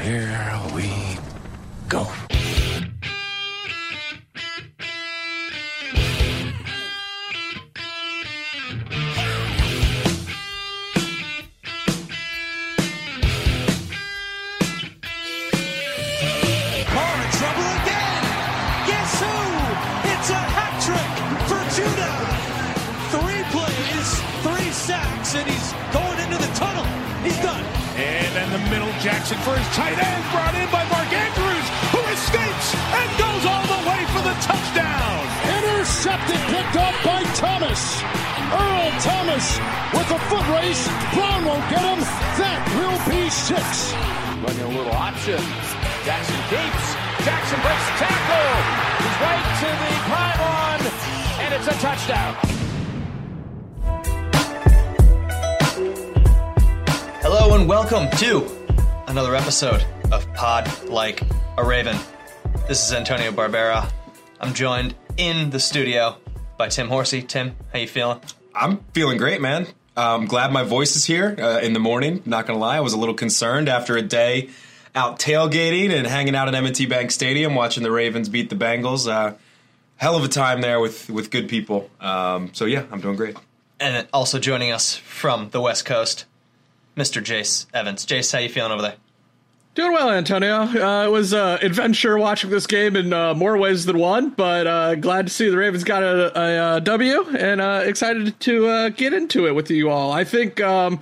Here we go. Jackson for his tight end, brought in by Mark Andrews, who escapes and goes all the way for the touchdown. Intercepted, picked up by Thomas. Earl Thomas with a foot race. Brown won't get him. That will be six. Running a little option. Jackson keeps. Jackson breaks the tackle. He's right to the pylon, and it's a touchdown. Hello and welcome to another episode of Pod Like a Raven. This is Antonio Barbera. I'm joined in the studio by Tim Horsey. Tim, how you feeling? I'm feeling great, man. I'm glad my voice is here uh, in the morning. Not gonna lie, I was a little concerned after a day out tailgating and hanging out at M&T Bank Stadium watching the Ravens beat the Bengals. Uh, hell of a time there with with good people. Um, so yeah, I'm doing great. And also joining us from the West Coast, Mr. Jace Evans. Jace, how you feeling over there? Doing well, Antonio. Uh, it was uh, adventure watching this game in uh, more ways than one, but uh, glad to see the Ravens got a, a, a W, and uh, excited to uh, get into it with you all. I think um,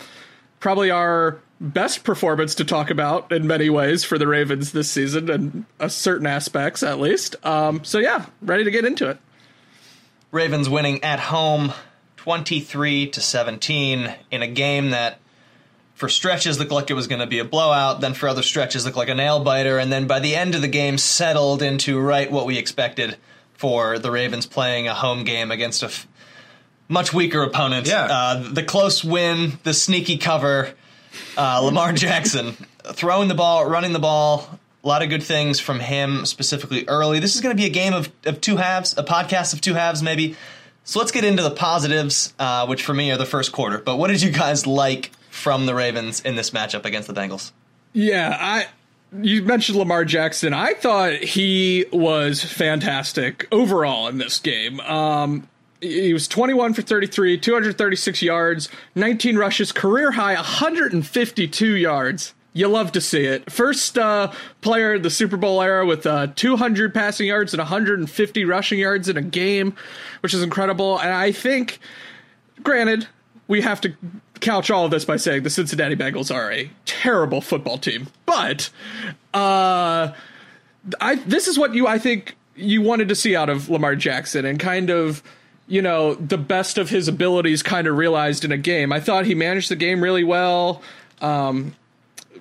probably our best performance to talk about in many ways for the Ravens this season, and certain aspects at least. Um, so yeah, ready to get into it. Ravens winning at home 23 to 17 in a game that for stretches looked like it was going to be a blowout, then for other stretches looked like a nail biter, and then by the end of the game settled into right what we expected for the Ravens playing a home game against a f- much weaker opponent. Yeah. Uh, the close win, the sneaky cover, uh, Lamar Jackson throwing the ball, running the ball. A lot of good things from him, specifically early. This is going to be a game of, of two halves, a podcast of two halves, maybe. So let's get into the positives, uh, which for me are the first quarter. But what did you guys like from the Ravens in this matchup against the Bengals? Yeah, I you mentioned Lamar Jackson. I thought he was fantastic overall in this game. Um, he was 21 for 33, 236 yards, 19 rushes, career high 152 yards. You love to see it. First uh, player in the Super Bowl era with uh, 200 passing yards and 150 rushing yards in a game, which is incredible. And I think, granted, we have to couch all of this by saying the Cincinnati Bengals are a terrible football team, but uh, I this is what you I think you wanted to see out of Lamar Jackson and kind of you know the best of his abilities kind of realized in a game. I thought he managed the game really well. Um,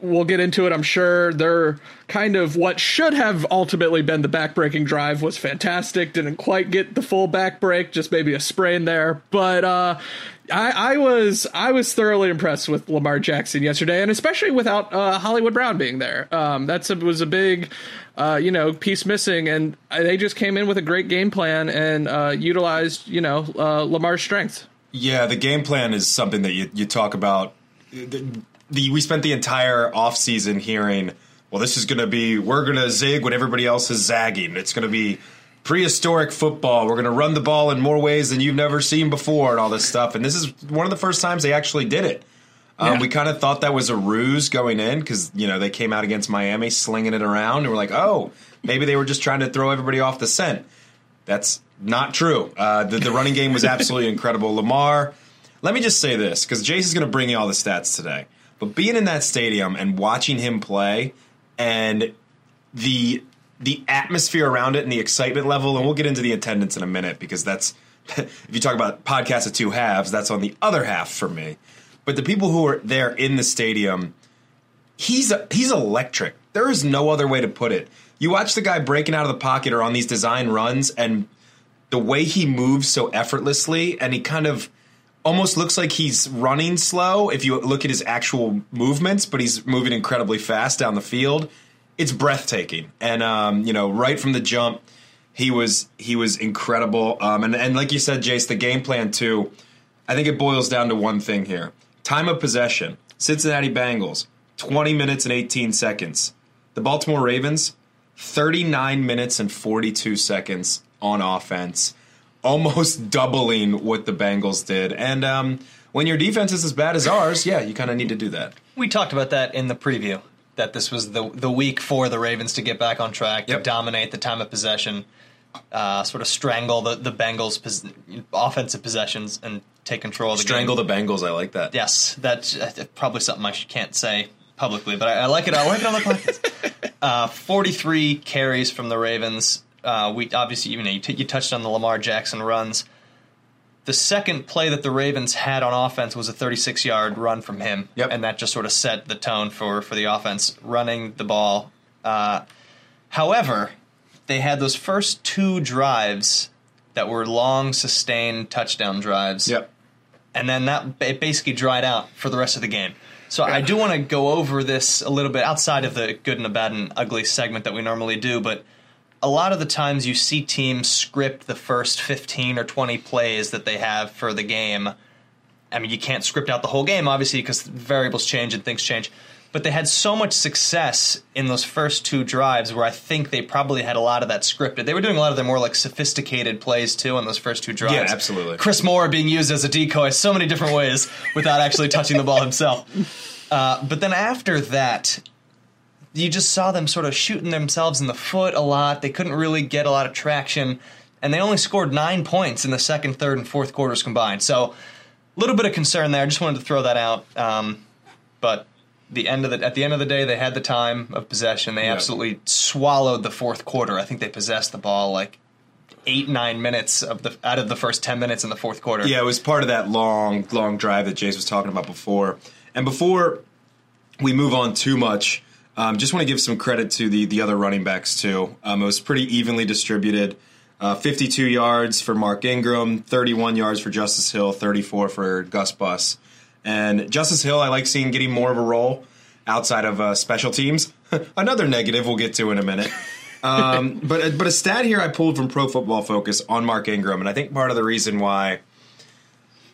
we'll get into it, I'm sure. They're kind of what should have ultimately been the backbreaking drive was fantastic. Didn't quite get the full back break, just maybe a sprain there. But uh, I, I was I was thoroughly impressed with Lamar Jackson yesterday, and especially without uh, Hollywood Brown being there. Um, that's a, was a big. Uh, you know, piece missing, and they just came in with a great game plan and uh, utilized, you know, uh, Lamar's strengths. Yeah, the game plan is something that you, you talk about. The, we spent the entire offseason hearing, well, this is going to be, we're going to zig when everybody else is zagging. It's going to be prehistoric football. We're going to run the ball in more ways than you've never seen before and all this stuff. And this is one of the first times they actually did it. Um, Yeah. We kind of thought that was a ruse going in because you know they came out against Miami slinging it around, and we're like, oh, maybe they were just trying to throw everybody off the scent. That's not true. Uh, the, the running game was absolutely incredible. Lamar, let me just say this because Jason's going to bring you all the stats today. But being in that stadium and watching him play, and the the atmosphere around it and the excitement level, and we'll get into the attendance in a minute because that's if you talk about podcasts of two halves, that's on the other half for me. But the people who are there in the stadium, he's he's electric. There is no other way to put it. You watch the guy breaking out of the pocket or on these design runs, and the way he moves so effortlessly, and he kind of almost looks like he's running slow if you look at his actual movements, but he's moving incredibly fast down the field. It's breathtaking, and um, you know, right from the jump, he was he was incredible. Um, and and like you said, Jace, the game plan too. I think it boils down to one thing here: time of possession. Cincinnati Bengals, twenty minutes and eighteen seconds. The Baltimore Ravens, thirty nine minutes and forty two seconds on offense almost doubling what the Bengals did. And um, when your defense is as bad as ours, yeah, you kind of need to do that. We talked about that in the preview. That this was the the week for the Ravens to get back on track, to Yep. dominate the time of possession, uh, sort of strangle the the Bengals' pos- offensive possessions and take control of the Strangle game. the Bengals. I like that. Yes, that's uh, probably something I can't say publicly, but I, I like it. I like it on the podcast. uh, Forty-three carries from the Ravens. Uh, we obviously, you know, you, t- you touched on the Lamar Jackson runs. The second play that the Ravens had on offense was a 36-yard run from him, Yep. and that just sort of set the tone for for the offense running the ball. Uh, however, they had those first two drives that were long, sustained touchdown drives Yep. and then that it basically dried out for the rest of the game. So I do want to go over this a little bit outside of the good and the bad and ugly segment that we normally do, but a lot of the times you see teams script the first 15 or 20 plays that they have for the game. I mean, you can't script out the whole game, obviously, because variables change and things change. But they had so much success in those first two drives where I think they probably had a lot of that scripted. They were doing a lot of the more like sophisticated plays too on those first two drives. Yeah, absolutely. Chris Moore being used as a decoy so many different ways without actually touching the ball himself. Uh, but then after that, you just saw them sort of shooting themselves in the foot a lot. They couldn't really get a lot of traction, and they only scored nine points in the second, third, and fourth quarters combined. So, a little bit of concern there. I just wanted to throw that out. Um, but the end of the at the end of the day, they had the time of possession. They Yeah. absolutely swallowed the fourth quarter. I think they possessed the ball like eight nine minutes of the out of the first ten minutes in the fourth quarter. Yeah, it was part of that long, long drive that Jace was talking about before. And before we move on too much, um, just want to give some credit to the the other running backs too. Um, it was pretty evenly distributed. Uh, 52 yards for Mark Ingram, 31 yards for Justice Hill, 34 for Gus Bus. And Justice Hill, I like seeing getting more of a role outside of uh, special teams. Another negative we'll get to in a minute. Um, but but a stat here I pulled from Pro Football Focus on Mark Ingram, and I think part of the reason why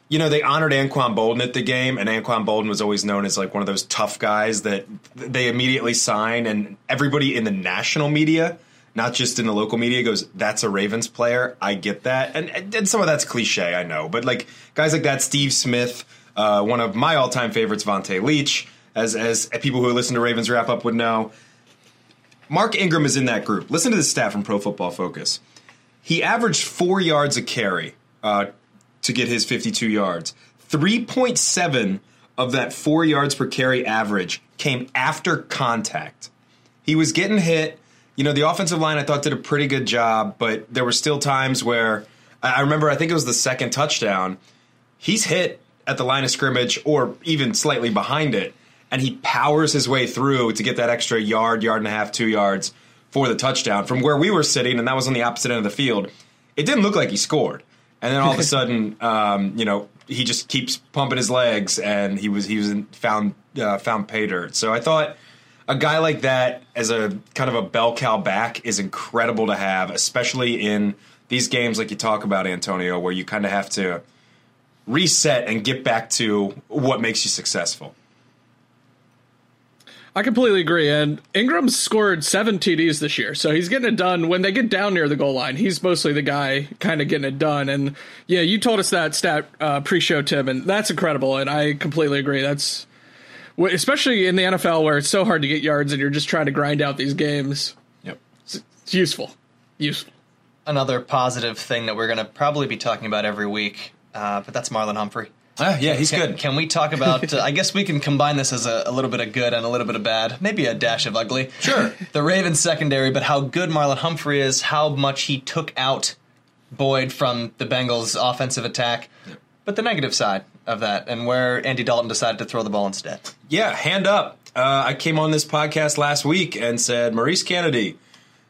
you know, they honored Anquan Boldin at the game, and Anquan Boldin was always known as like one of those tough guys that they immediately sign, and everybody in the national media, not just in the local media, goes, "That's a Ravens player." I get that, and and some of that's cliche, I know, but like guys like that, Steve Smith, uh, one of my all-time favorites, Vonta Leach, as as people who listen to Ravens wrap up would know. Mark Ingram is in that group. Listen to this stat from Pro Football Focus. He averaged four yards a carry uh, to get his 52 yards. 3.7 of that four yards per carry average came after contact. He was getting hit. You know, the offensive line I thought did a pretty good job, but there were still times where I remember, I think it was the second touchdown. He's hit at the line of scrimmage or even slightly behind it, and he powers his way through to get that extra yard, yard and a half, two yards for the touchdown from where we were sitting, and that was on the opposite end of the field. It didn't look like he scored, and then all of a sudden, um, you know, he just keeps pumping his legs, and he was he was in, found uh, found pay dirt. So I thought a guy like that as a kind of a bell cow back is incredible to have, especially in these games like you talk about, Antonio, where you kind of have to reset and get back to what makes you successful. I completely agree. And Ingram scored seven TDs this year, so he's getting it done. When they get down near the goal line, he's mostly the guy kind of getting it done. And yeah, you told us that stat uh, pre-show, Tim, and that's incredible. And I completely agree. That's Wh- Especially in the NFL where it's so hard to get yards and you're just trying to grind out these games. Yep. It's useful. Useful. Another positive thing that we're going to probably be talking about every week, uh, but that's Marlon Humphrey. Ah, yeah, he's Can, good. can we talk about? Uh, I guess we can combine this as a, a little bit of good and a little bit of bad, maybe a dash of ugly. Sure. the Ravens secondary, but how good Marlon Humphrey is, how much he took out Boyd from the Bengals' offensive attack, but the negative side of that, and where Andy Dalton decided to throw the ball instead. Yeah, hand up. Uh, I came on this podcast last week and said Maurice Canady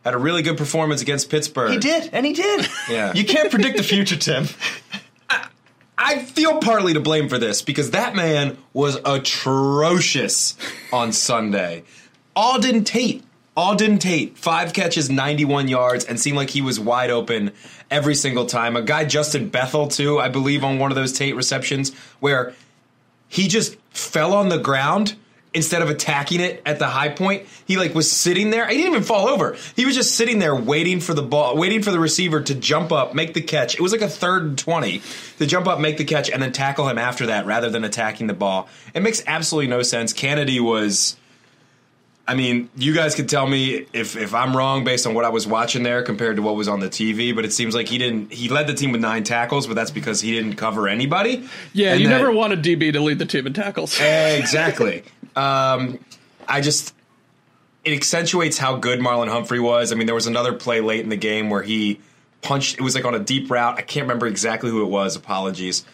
had a really good performance against Pittsburgh. He did, and he did. Yeah. You can't predict the future, Tim. I feel partly to blame for this because that man was atrocious on Sunday. Auden Tate, Auden Tate, five catches, 91 yards, and seemed like he was wide open every single time. A guy, Justin Bethel, too, I believe, on one of those Tate receptions, where he just fell on the ground instead of attacking it at the high point. He like was sitting there. He didn't even fall over. He was just sitting there waiting for the ball, waiting for the receiver to jump up, make the catch. It was like a third and 20 to jump up, make the catch, and then tackle him after that rather than attacking the ball. It makes absolutely no sense. Canady was. I mean, you guys could tell me if, if I'm wrong based on what I was watching there compared to what was on the TV, but it seems like he didn't. He led the team with nine tackles, but that's because he didn't cover anybody. Yeah, And you that- never want a DB to lead the team in tackles. Exactly. um, I just it accentuates how good Marlon Humphrey was. I mean, there was another play late in the game where he punched. It was like on a deep route. I can't remember exactly who it was. Apologies,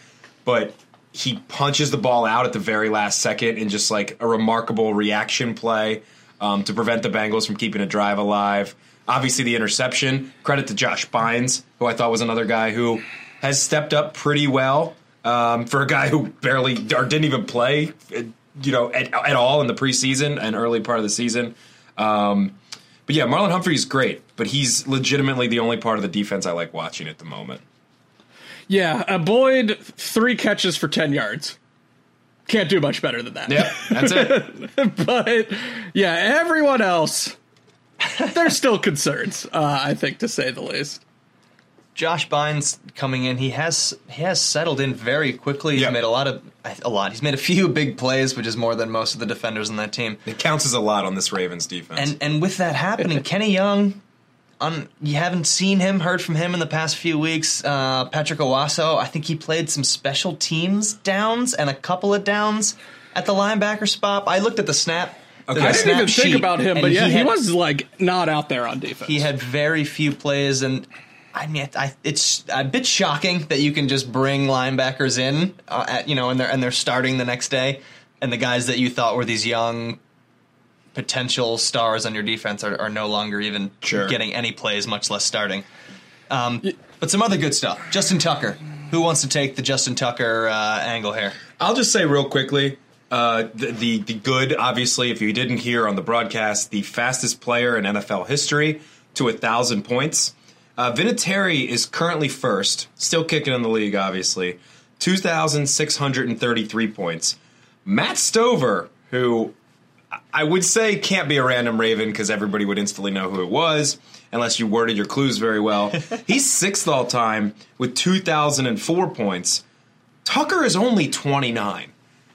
but he punches the ball out at the very last second in just like a remarkable reaction play um, to prevent the Bengals from keeping a drive alive. Obviously, the interception. Credit to Josh Bynes, who I thought was another guy who has stepped up pretty well um, for a guy who barely or didn't even play, uh, you know, at, at all in the preseason and early part of the season. Um, but yeah, Marlon Humphrey's great, but he's legitimately the only part of the defense I like watching at the moment. Yeah, uh, Boyd, three catches for 10 yards. Can't do much better than that. Yeah, that's it. but yeah, everyone else, there's still concerns, uh, I think, to say the least. Josh Bynes coming in, he has he has settled in very quickly. He's Yep. made a lot of a lot. He's made a few big plays, which is more than most of the defenders on that team. It counts as a lot on this Ravens defense. And and with that happening, Kenny Young, on you haven't seen him, heard from him in the past few weeks. Uh, Patrick Onwuasor, I think he played some special teams downs and a couple of downs at the linebacker spot. I looked at the snap. Okay. I didn't even think sheet, about him, but yeah, he, had- was like not out there on defense. he had very few plays, and I mean, I, it's a bit shocking that you can just bring linebackers in, uh, at, you know, and they're and they're starting the next day, and the guys that you thought were these young potential stars on your defense are, are no longer even Sure. getting any plays, much less starting. Um, but some other good stuff. Justin Tucker. Who wants to take the Justin Tucker uh, angle here? I'll just say real quickly. Uh, the, the the good, obviously, if you didn't hear on the broadcast, the fastest player in NFL history to a thousand points. Uh, Vinatieri is currently first, still kicking in the league, obviously, two thousand six hundred and thirty-three points. Matt Stover, who I would say can't be a random Raven because everybody would instantly know who it was unless you worded your clues very well. He's sixth all time with 2,004 points. Tucker is only 29.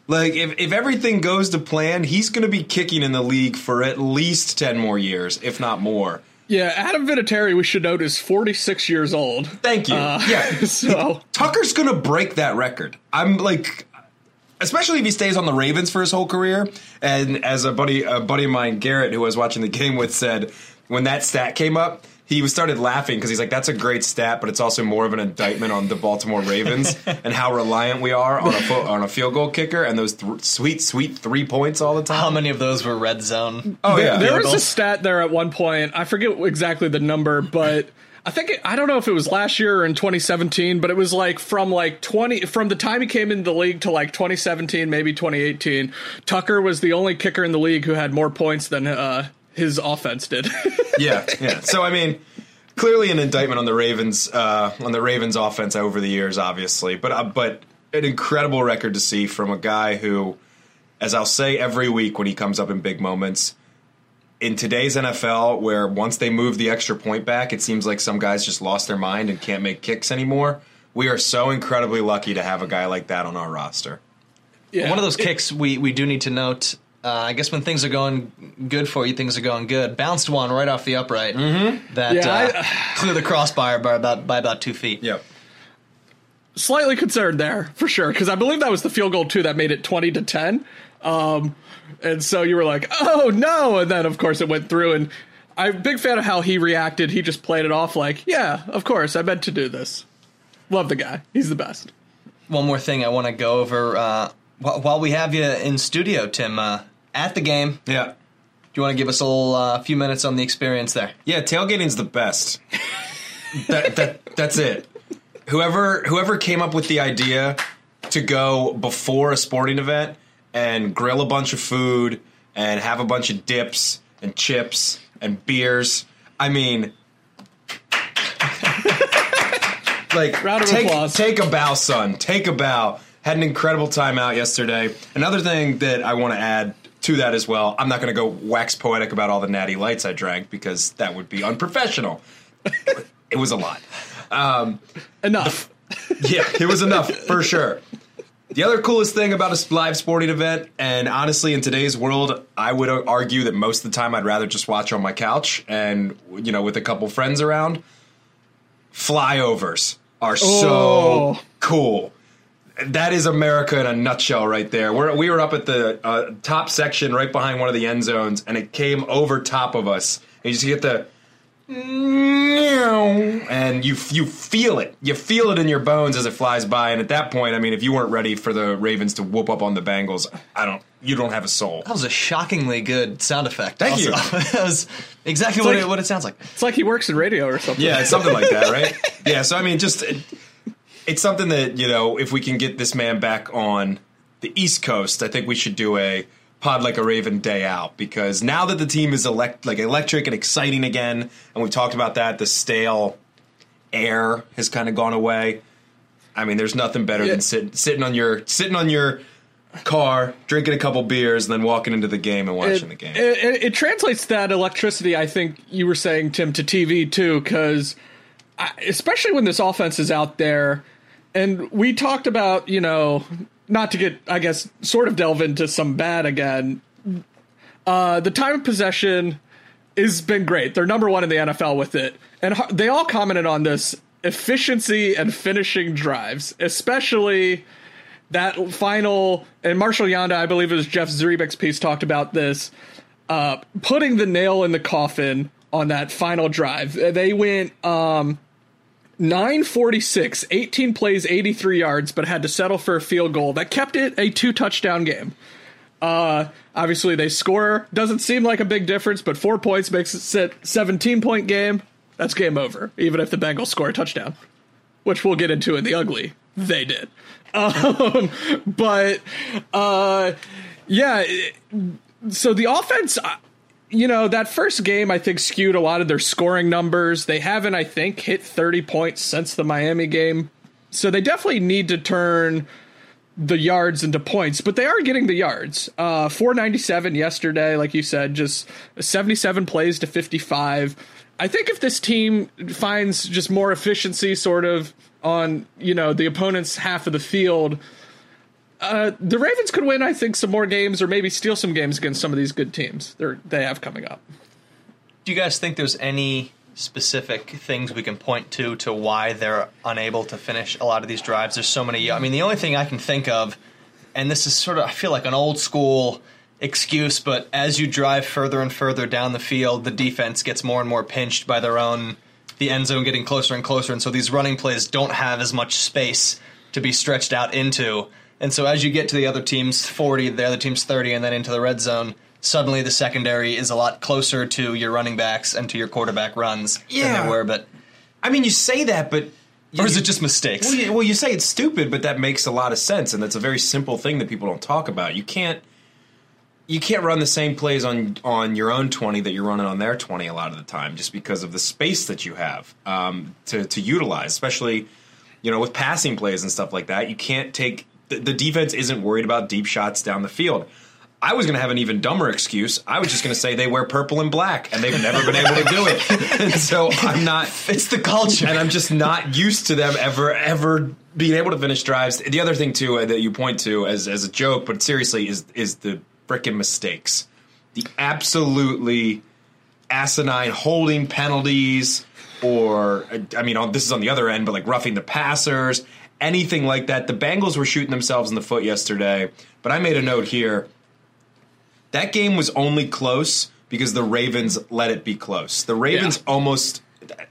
Like, if, if everything goes to plan, he's going to be kicking in the league for at least 10 more years, if not more. Yeah, Adam Vinatieri, we should note, is 46 years old. Thank you. Uh, yeah. So Tucker's going to break that record. I'm like, especially if he stays on the Ravens for his whole career. And as a buddy, a buddy of mine, Garrett, who I was watching the game with, said when that stat came up, he started laughing because he's like, "That's a great stat, but it's also more of an indictment on the Baltimore Ravens and how reliant we are on a fo- on a field goal kicker and those th- sweet, sweet three points all the time." How many of those were red zone? Oh yeah, there field was a stat there at one point. I forget exactly the number, but I think it, I don't know if it was last year or in 2017, but it was like from like 20 from the time he came into the league to like 2017, maybe 2018. Tucker was the only kicker in the league who had more points than uh, his offense did. yeah, yeah. So I mean, clearly an indictment on the Ravens uh, on the Ravens offense over the years, obviously, but uh, but an incredible record to see from a guy who, as I'll say every week when he comes up in big moments. In today's NFL, where once they move the extra point back, it seems like some guys just lost their mind and can't make kicks anymore. We are so incredibly lucky to have a guy like that on our roster. Yeah. One of those kicks we, we do need to note. Uh, I guess when things are going good for you, things are going good. Bounced one right off the upright mm-hmm. that Yeah, uh, I- cleared the crossbar by about by about two feet. Yep. slightly concerned there for sure because I believe that was the field goal too that made it twenty to ten. Um, and so you were like, "Oh no!" And then of course it went through. And I'm a big fan of how he reacted. He just played it off like, "Yeah, of course, I meant to do this." Love the guy. He's the best. One more thing I want to go over uh, while we have you in studio, Tim. Uh, at the game, Yeah. do you want to give us a little, uh, few minutes on the experience there? Yeah, tailgating's the best. that, that that's it. Whoever whoever came up with the idea to go before a sporting event and grill a bunch of food and have a bunch of dips and chips and beers. I mean like Round of take, applause. take a bow, son. Take a bow. Had an incredible time out yesterday. Another thing that I want to add to that as well. I'm not going to go wax poetic about all the natty lights I drank because that would be unprofessional. it was a lot. Um, enough. Yeah, it was enough for sure. The other coolest thing about a live sporting event, and honestly, in today's world, I would argue that most of the time I'd rather just watch on my couch and, you know, with a couple friends around. Flyovers are so Oh. cool. That is America in a nutshell, right there. We're, we were up at the uh, top section, right behind one of the end zones, and it came over top of us. And you just get the and you you feel it. You feel it in your bones as it flies by. And at that point, I mean, if you weren't ready for the Ravens to whoop up on the Bengals, I don't. You don't have a soul. That was a shockingly good sound effect. Thank also. you. that was exactly what, like- it, what it sounds like. It's like he works in radio or something. Yeah, it's something like that, right? Yeah. So I mean, just it, it's something that you know, if we can get this man back on the East Coast, I think we should do a pod like a Raven day out because now that the team is elect like electric and exciting again, and we've talked about that, the stale air has kind of gone away. I mean, there's nothing better Yeah. than sitting sitting on your sitting on your car, drinking a couple beers, and then walking into the game and watching it, the game. It, it, it translates that electricity. I think you were saying Tim to TV too, because especially when this offense is out there, and we talked about you know not to get I guess sort of delve into some bad again. Uh, the time of possession has been great. They're number one in the NFL with it, and they all commented on this efficiency and finishing drives, especially that final and Marshall Yanda, I believe it was Jeff Zrebiec's piece, talked about this, uh, putting the nail in the coffin on that final drive. They went um, 946, 18 plays, 83 yards, but had to settle for a field goal that kept it a two touchdown game. Uh, obviously, they score. Doesn't seem like a big difference, but four points makes it 17 point game. That's game over, even if the Bengals score a touchdown, which we'll get into in the ugly. They did. Um, but, uh, yeah, so the offense, you know, that first game, I think, skewed a lot of their scoring numbers. They haven't, I think, hit 30 points since the Miami game. So they definitely need to turn the yards into points, but they are getting the yards. Uh, 497 yesterday, like you said, just 77 plays to 55. I think if this team finds just more efficiency, sort of on you know the opponent's half of the field, uh, the Ravens could win. I think some more games, or maybe steal some games against some of these good teams they're, they have coming up. Do you guys think there's any specific things we can point to to why they're unable to finish a lot of these drives? There's so many. I mean, the only thing I can think of, and this is sort of I feel like an old school excuse, but as you drive further and further down the field, the defense gets more and more pinched by their own the end zone getting closer and closer, and so these running plays don't have as much space to be stretched out into. And so as you get to the other team's 40, the other team's 30, and then into the red zone, suddenly the secondary is a lot closer to your running backs and to your quarterback runs than Yeah. they were. But I mean, you say that, but or is it just mistakes? Well you, well, you say it's stupid, but that makes a lot of sense, and that's a very simple thing that people don't talk about. You can't you can't run the same plays on on your own twenty that you're running on their twenty a lot of the time, just because of the space that you have um, to to utilize, especially you know with passing plays and stuff like that. You can't take the, the defense isn't worried about deep shots down the field. I was going to have an even dumber excuse. I was just going to say they wear purple and black, and they've never been able to do it. And so I'm not. It's the culture. and I'm just not used to them ever, ever being able to finish drives. The other thing too uh, that you point to as as a joke, but seriously, is is the frickin' mistakes, the absolutely asinine holding penalties, or I mean, on, this is on the other end, but like roughing the passers, anything like that. The Bengals were shooting themselves in the foot yesterday, but I made a note here. That game was only close because the Ravens let it be close. The Ravens Yeah. almost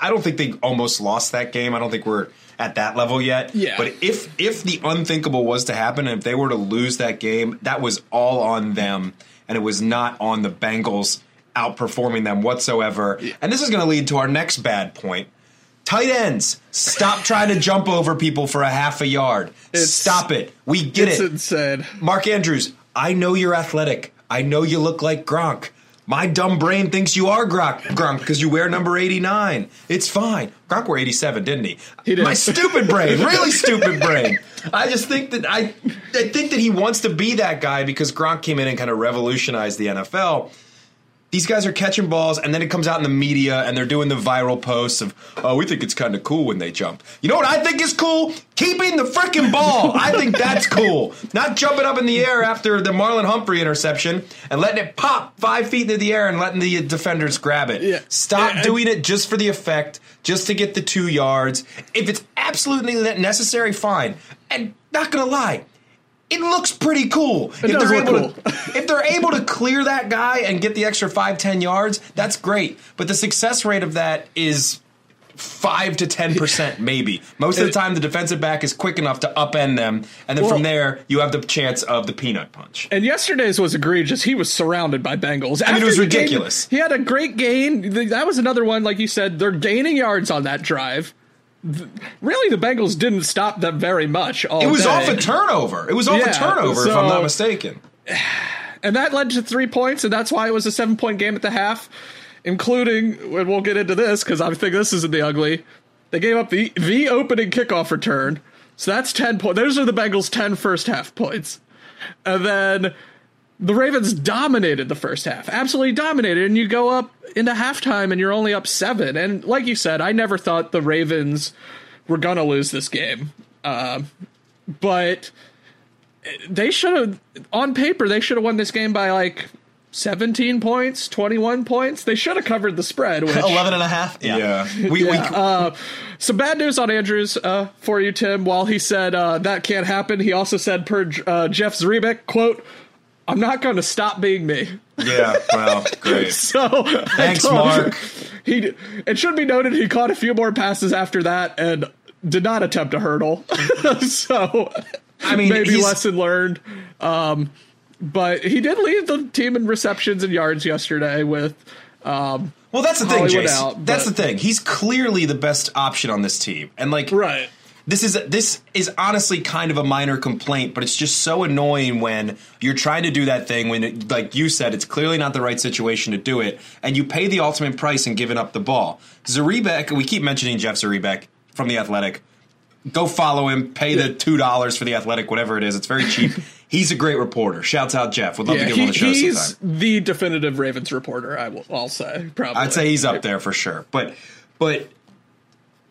I don't think they almost lost that game. I don't think we're at that level yet. Yeah. But if if the unthinkable was to happen and if they were to lose that game, that was all on them and it was not on the Bengals outperforming them whatsoever. And this is going to lead to our next bad point. Tight ends, stop trying to jump over people for a half a yard. It's- stop it. We get it's it. insane. Mark Andrews, I know you're athletic. I know you look like Gronk. My dumb brain thinks you are Gronk Gronk because you wear number 89. It's fine. Gronk wore 87, didn't he? He did. My stupid brain, really stupid brain. I just think that I I think that he wants to be that guy because Gronk came in and kind of revolutionized the NFL. These guys are catching balls, and then it comes out in the media, and they're doing the viral posts of, "Oh, we think it's kind of cool when they jump." You know what I think is cool? Keeping the freaking ball. I think that's cool. Not jumping up in the air after the Marlon Humphrey interception and letting it pop five feet into the air and letting the defenders grab it. Yeah. Stop Yeah, doing it just for the effect, just to get the two yards. If it's absolutely necessary, fine. And not gonna lie, it looks pretty cool. It if they're able cool. to, if they're able to clear that guy and get the extra five, ten yards, that's great. But the success rate of that is five to ten percent, maybe. Most of the time, the defensive back is quick enough to upend them, and then Well- from there, you have the chance of the peanut punch. And yesterday's was egregious. He was surrounded by Bengals. I mean, it After was he gained- ridiculous. he had a great gain. That was another one, like you said, they're gaining yards on that drive. Really, the Bengals didn't stop them very much. All It was day. off a turnover. It was off Yeah, a turnover, if I'm not mistaken. and that led to three points, and that's why it was a seven point game at the half, including, and we'll get into this because I think this isn't the ugly. They gave up the, the opening kickoff return. So that's 10 points. Those are the Bengals' 10 first half points. And then the Ravens dominated the first half, absolutely dominated. And you go up into halftime and you're only up seven. And like you said, I never thought the Ravens were going to lose this game. Um, but they should have, on paper, they should have won this game by like 17 points, 21 points. They should have covered the spread. Which, 11 and a half? Yeah, we, we yeah, uh, some bad news on Andrews uh, for you, Tim. While he said uh, that can't happen, he also said per uh, Jeff Zrebiec, quote, I'm not going to stop being me. yeah. Well, great. So Thanks, Mark. He it should be noted he caught a few more passes after that and did not attempt a hurdle. so I mean, maybe lesson learned. Um, but he did lead the team in receptions and yards yesterday with um, Well, that's the thing, Hollywood Jason. out, that's the thing. He's clearly the best option on this team, and like, right. This is this is honestly kind of a minor complaint, but it's just so annoying when you're trying to do that thing when, it, like you said, it's clearly not the right situation to do it, and you pay the ultimate price in giving up the ball. Zrebiec, we keep mentioning Jeff Zrebiec from the Athletic. Go follow him. Pay the two dollars for the Athletic, whatever it is. It's very cheap. He's a great reporter. Shouts out Jeff. Would love Yeah, to get him on he- the show he's sometime. the definitive Ravens reporter. I will. I'll say probably. I'd say he's up there for sure. But but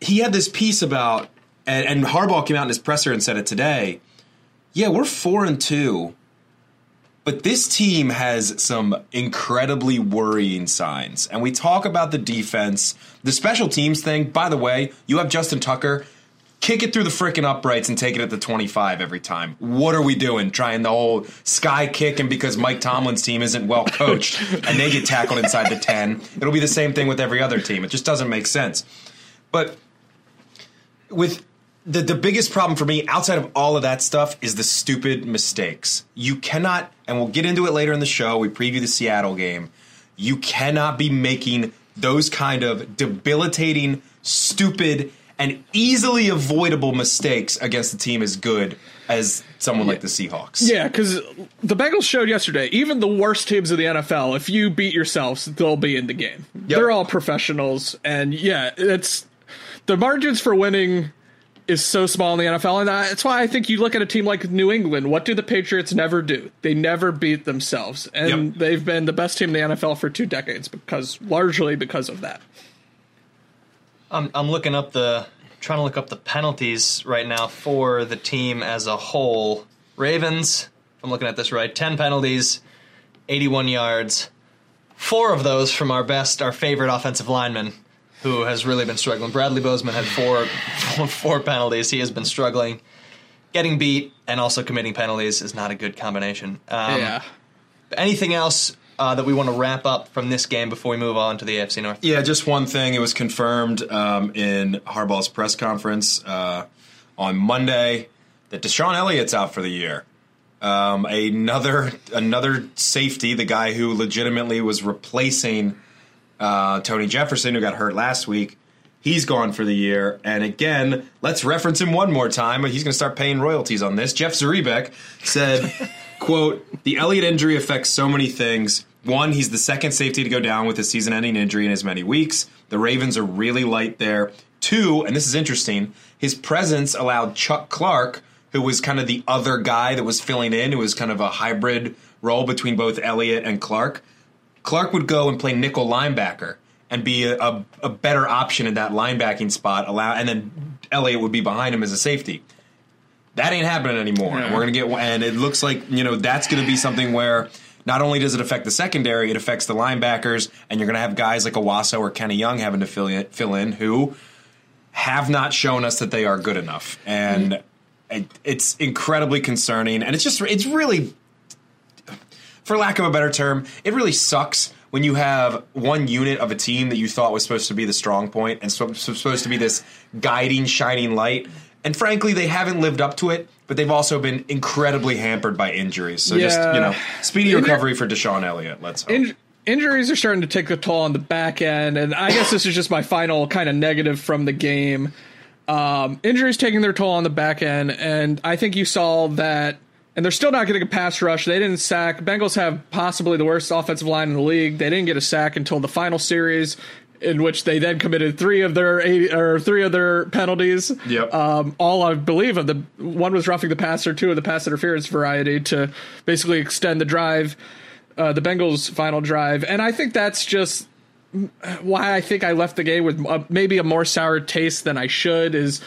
he had this piece about and, and Harbaugh came out in his presser and said it today. Yeah, we're four and two, but this team has some incredibly worrying signs. And we talk about the defense, the special teams thing. By the way, you have Justin Tucker. Kick it through the freaking uprights and take it at the 25 every time. What are we doing? Trying the whole sky kick, and because Mike Tomlin's team isn't well coached and they get tackled inside the 10, it'll be the same thing with every other team. It just doesn't make sense. But with the the biggest problem for me outside of all of that stuff is the stupid mistakes. You cannot, and we'll get into it later in the show. We preview the Seattle game. You cannot be making those kind of debilitating, stupid, and easily avoidable mistakes against a team as good as someone like the Seahawks. Yeah, because the Bengals showed yesterday, even the worst teams in the NFL, if you beat yourselves, they'll be in the game. They're all professionals, and yeah, it's the margins for winning is so small in the NFL, and that's why I think you look at a team like New England. What do the Patriots never do? They never beat themselves, and Yep. they've been the best team in the NFL for two decades because largely because of that. I'm, I'm looking up the trying to look up the penalties right now for the team as a whole. Ravens, if I'm looking at this right, 10 penalties, 81 yards. Four of those from our best, our favorite offensive lineman, who has really been struggling. Bradley Bozeman had four, four, four penalties. He has been struggling. Getting beat and also committing penalties is not a good combination. Um, yeah. Anything else uh, that we want to wrap up from this game before we move on to the AFC North? Yeah, just one thing. It was confirmed um, in Harbaugh's press conference uh, on Monday that DeShon Elliott's out for the year. Um, another another safety, the guy who legitimately was replacing uh, Tony Jefferson, who got hurt last week. He's gone for the year. And again, let's reference him one more time. He's going to start paying royalties on this. Jeff Zrebiec said, quote, the Elliott injury affects so many things. One, he's the second safety to go down with a season-ending injury in as many weeks. The Ravens are really light there. Two, and this is interesting, his presence allowed Chuck Clark, who was kind of the other guy that was filling in, who was kind of a hybrid role between both Elliott and Clark. Clark would go and play nickel linebacker and be a, a, a better option in that linebacking spot. Allow and then Elliott would be behind him as a safety. That ain't happening anymore. Yeah. We're gonna get and it looks like you know that's gonna be something where not only does it affect the secondary, it affects the linebackers, and you're gonna have guys like Onwuasor or Kenny Young having to fill in, fill in who have not shown us that they are good enough, and mm-hmm. it, it's incredibly concerning. And it's just it's really for lack of a better term, it really sucks when you have one unit of a team that you thought was supposed to be the strong point and so, so supposed to be this guiding, shining light. And frankly, they haven't lived up to it, but they've also been incredibly hampered by injuries. So just, you know, speedy recovery for DeShon Elliott. Let's hope. In- injuries are starting to take a toll on the back end, and I guess this is just my final kind of negative from the game. Um, injuries taking their toll on the back end, and I think you saw that. And they're still not getting a pass rush. They didn't sack. Bengals have possibly the worst offensive line in the league. They didn't get a sack until the final series, in which they then committed three of their eight or three of their penalties. Yep. Um, all I believe of the one was roughing the passer, two of the pass interference variety to basically extend the drive uh, the Bengals' final drive, and I think that's just why I think I left the game with uh, maybe a more sour taste than I should. Is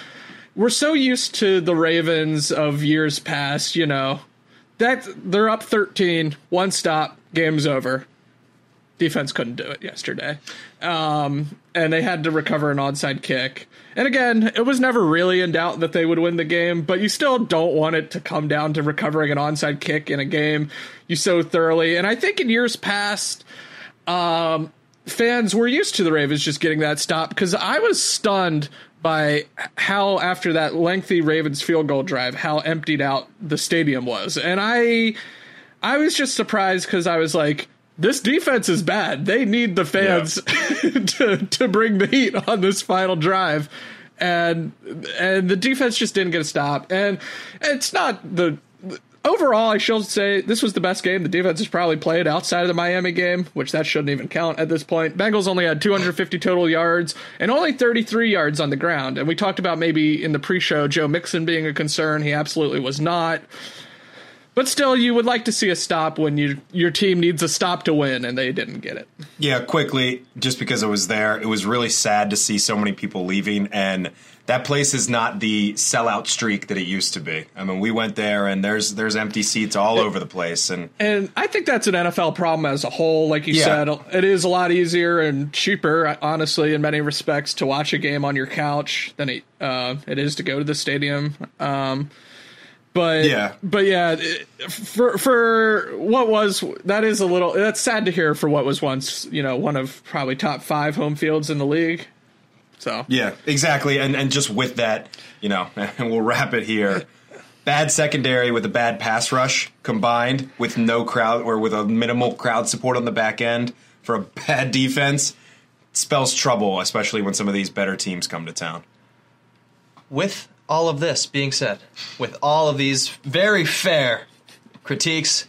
we're so used to the Ravens of years past, you know, that they're up 13, one stop, game's over. Defense couldn't do it yesterday. Um, and they had to recover an onside kick. And again, it was never really in doubt that they would win the game, but you still don't want it to come down to recovering an onside kick in a game you so thoroughly. And I think in years past, um, fans were used to the Ravens just getting that stop because I was stunned by how after that lengthy Ravens field goal drive, how emptied out the stadium was. And I I was just surprised because I was like, this defense is bad. They need the fans to to bring the heat on this final drive. And and the defense just didn't get a stop. And it's not the overall, I should say this was the best game the defense has probably played outside of the Miami game, which that shouldn't even count at this point. Bengals only had 250 total yards and only 33 yards on the ground. And we talked about maybe in the pre-show Joe Mixon being a concern. He absolutely was not. But still, you would like to see a stop when you, your team needs a stop to win, and they didn't get it. Yeah, quickly, just because I was there, it was really sad to see so many people leaving, and that place is not the sellout streak that it used to be. I mean, we went there, and there's there's empty seats all over the place, and And I think that's an NFL problem as a whole. Like you Yeah. said, it is a lot easier and cheaper, honestly, in many respects, to watch a game on your couch than it, uh, it is to go to the stadium. Um, but Yeah. but yeah, for for what was that is a little that's sad to hear for what was once you know one of probably top five home fields in the league. So Yeah, exactly. And and just with that, you know, and we'll wrap it here. Bad secondary with a bad pass rush combined with no crowd or with a minimal crowd support on the back end for a bad defense spells trouble, especially when some of these better teams come to town. With all of this being said, with all of these very fair critiques,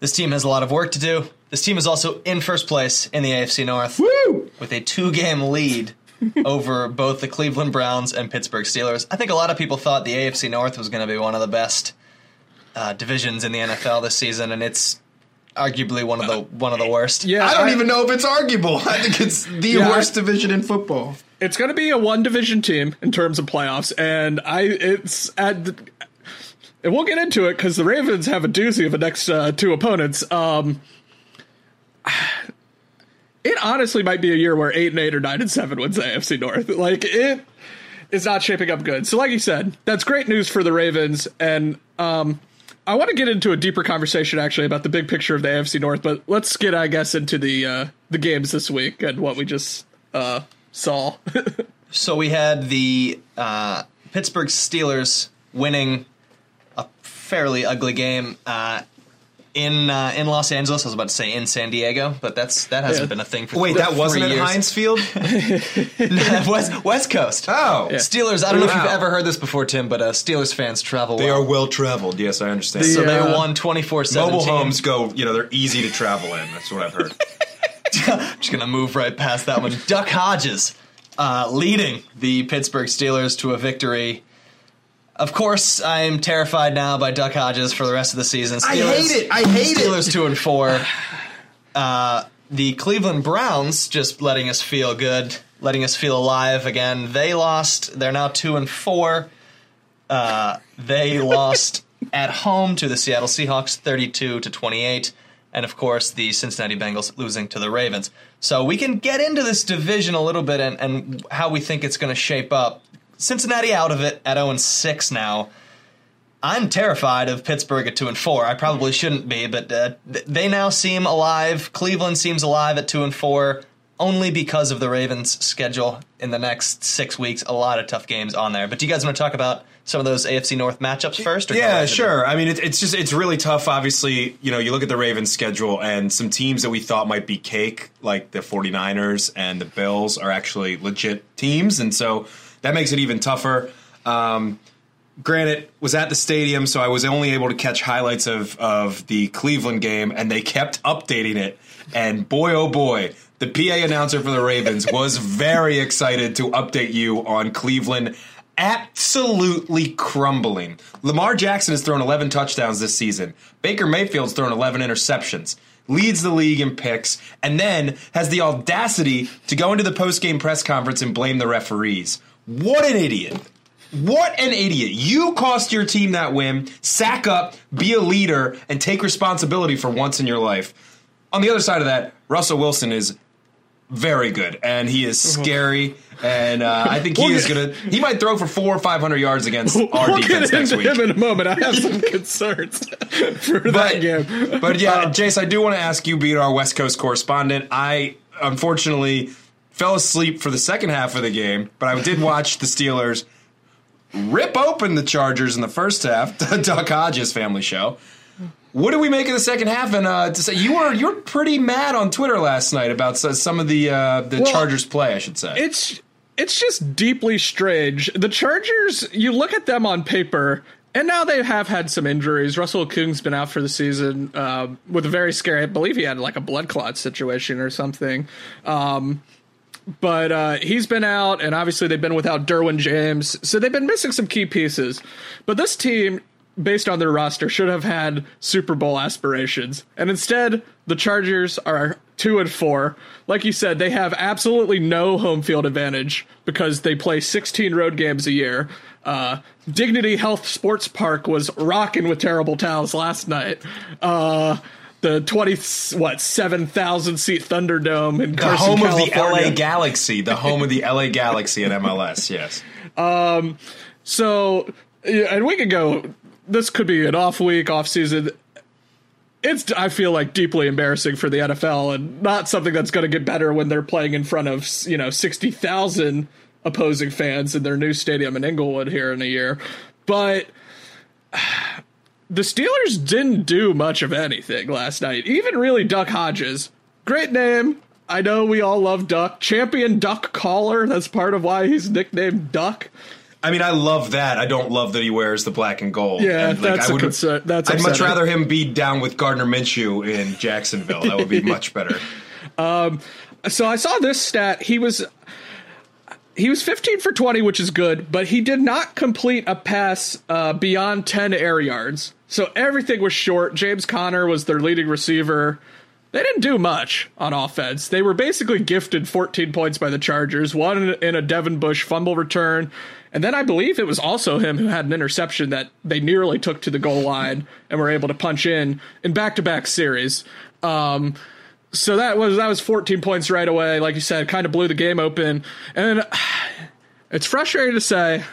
this team has a lot of work to do. This team is also in first place in the AFC North Woo! with a two game lead over both the Cleveland Browns and Pittsburgh Steelers. I think a lot of people thought the AFC North was going to be one of the best uh, divisions in the NFL this season, and it's arguably one of the one of the worst. Yeah, I don't I- even know if it's arguable. I think it's the Yeah, worst I- division in football. It's going to be a one division team in terms of playoffs, and I it's at. And we'll get into it because the Ravens have a doozy of the next uh, two opponents. Um, it honestly might be a year where eight and eight or nine and seven wins the AFC North. Like it is not shaping up good. So, like you said, that's great news for the Ravens, and um, I want to get into a deeper conversation actually about the big picture of the AFC North. But let's get, I guess, into the uh, the games this week and what we just uh, saw. So we had the uh, Pittsburgh Steelers winning a fairly ugly game uh, in uh, in Los Angeles. I was about to say in San Diego, but that's that hasn't Yeah. been a thing for Wait, th- that wasn't three at years. Heinz Field? West West Coast. Oh, Steelers. I don't know if you've ever heard this before, Tim, but uh, Steelers fans travel. they well. are well traveled. Yes, I understand. So they Yeah. won 24-17. Mobile homes go, you know, they're easy to travel in. That's what I've heard. just gonna move right past that one. Duck Hodges uh, leading the Pittsburgh Steelers to a victory. Of course, I'm terrified now by Duck Hodges for the rest of the season. I hate it. I hate it. Steelers two and four. Uh, the Cleveland Browns just letting us feel good, letting us feel alive again. They lost. They're now two and four. Uh, they lost at home to the Seattle Seahawks, thirty-two to twenty-eight, and of course the Cincinnati Bengals losing to the Ravens. So we can get into this division a little bit and, and how we think it's going to shape up. Cincinnati out of it at zero and six now. I'm terrified of Pittsburgh at two and four. I probably shouldn't be, but uh, they now seem alive. Cleveland seems alive at two and four, only because of the Ravens' schedule in the next six weeks. A lot of tough games on there. But do you guys want to talk about some of those AFC North matchups first? Or Yeah, sure. I mean, it, it's just it's really tough. Obviously, you know, you look at the Ravens' schedule, and some teams that we thought might be cake, like the 49ers and the Bills, are actually legit teams, and so that makes it even tougher. Um, granted, was at the stadium, so I was only able to catch highlights of of the Cleveland game, and they kept updating it. And boy, oh boy, the PA announcer for the Ravens was very excited to update you on Cleveland absolutely crumbling. Lamar Jackson has thrown 11 touchdowns this season. Baker Mayfield's thrown 11 interceptions. Leads the league in picks, and then has the audacity to go into the post-game press conference and blame the referees. What an idiot. What an idiot. You cost your team that win. Sack up, be a leader, and take responsibility for once in your life. On the other side of that, Russell Wilson is very good, and he is scary. And uh, I think he We'll is to. He might throw for four or five hundred yards against our we'll get defense next week. him in a moment. I have some concerns for that game. But yeah, Uh, Jace, I do want to ask you, being our West Coast correspondent, I unfortunately fell asleep for the second half of the game, but I did watch the Steelers rip open the Chargers in the first half. The Duck Hodges family show. What do we make of the second half? And uh, to say you were you're pretty mad on Twitter last night about some of the uh, the Well, Chargers play. I should say. it's it's just deeply strange. The Chargers, you look at them on paper, and now they have had some injuries. Russell Okung's been out for the season um, with a very scary. I believe he had like a blood clot situation or something. Um, but uh, he's been out, and obviously they've been without Derwin James, so they've been missing some key pieces. But this team, based on their roster, should have had Super Bowl aspirations, and instead the Chargers are two and four. Like you said, they have absolutely no home field advantage because they play 16 road games a year. Uh, Dignity Health Sports Park was rocking with terrible towels last night. Uh, the 20 what 7,000 seat Thunderdome in the Carson, home of the LA Galaxy, the home of the LA Galaxy in MLS. Yes. Um So, and we could go. This could be an off week, off season. It's I feel like deeply embarrassing for the NFL, and not something that's going to get better when they're playing in front of you know sixty thousand opposing fans in their new stadium in Inglewood here in a year. But the Steelers didn't do much of anything last night. Even really Duck Hodges, great name. I know we all love Duck. Champion Duck Caller. That's part of why he's nicknamed Duck. I mean, I love that. I don't love that he wears the black and gold. Yeah, and, that's I a would, concern- that's I'd much rather him be down with Gardner Minshew in Jacksonville. That would be much better. So I saw this stat. He was he was 15 for 20, which is good, but he did not complete a pass uh, beyond 10 air yards. So everything was short. James Conner was their leading receiver. They didn't do much on offense. They were basically gifted 14 points by the Chargers, one in a Devin Bush fumble return. And then I believe it was also him who had an interception that they nearly took to the goal line and were able to punch in in back to back series. Um, so that was that was 14 points right away. Like you said, kind of blew the game open. And it's frustrating to say.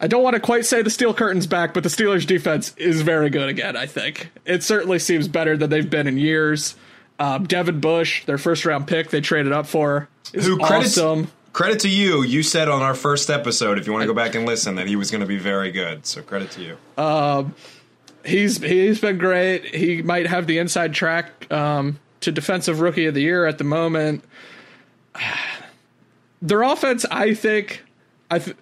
I don't want to quite say the steel curtain's back, but the Steelers' defense is very good again. I think it certainly seems better than they've been in years. Um, Devin Bush, their first round pick, they traded up for, is Who credits, awesome. Credit to you. You said on our first episode, if you want to go back and listen, that he was going to be very good. So credit to you. Um, he's he's been great. He might have the inside track um, to defensive rookie of the year at the moment. Their offense, I think, I th-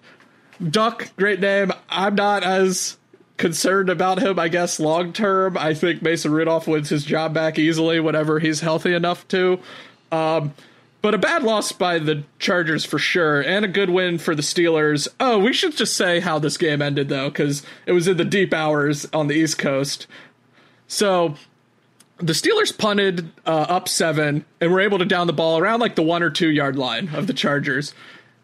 Duck, great name. I'm not as concerned about him. I guess long term, I think Mason Rudolph wins his job back easily whenever he's healthy enough to. Um, but a bad loss by the Chargers for sure, and a good win for the Steelers. Oh, we should just say how this game ended though, because it was in the deep hours on the East Coast. So the Steelers punted uh, up seven and were able to down the ball around like the one or two yard line of the Chargers.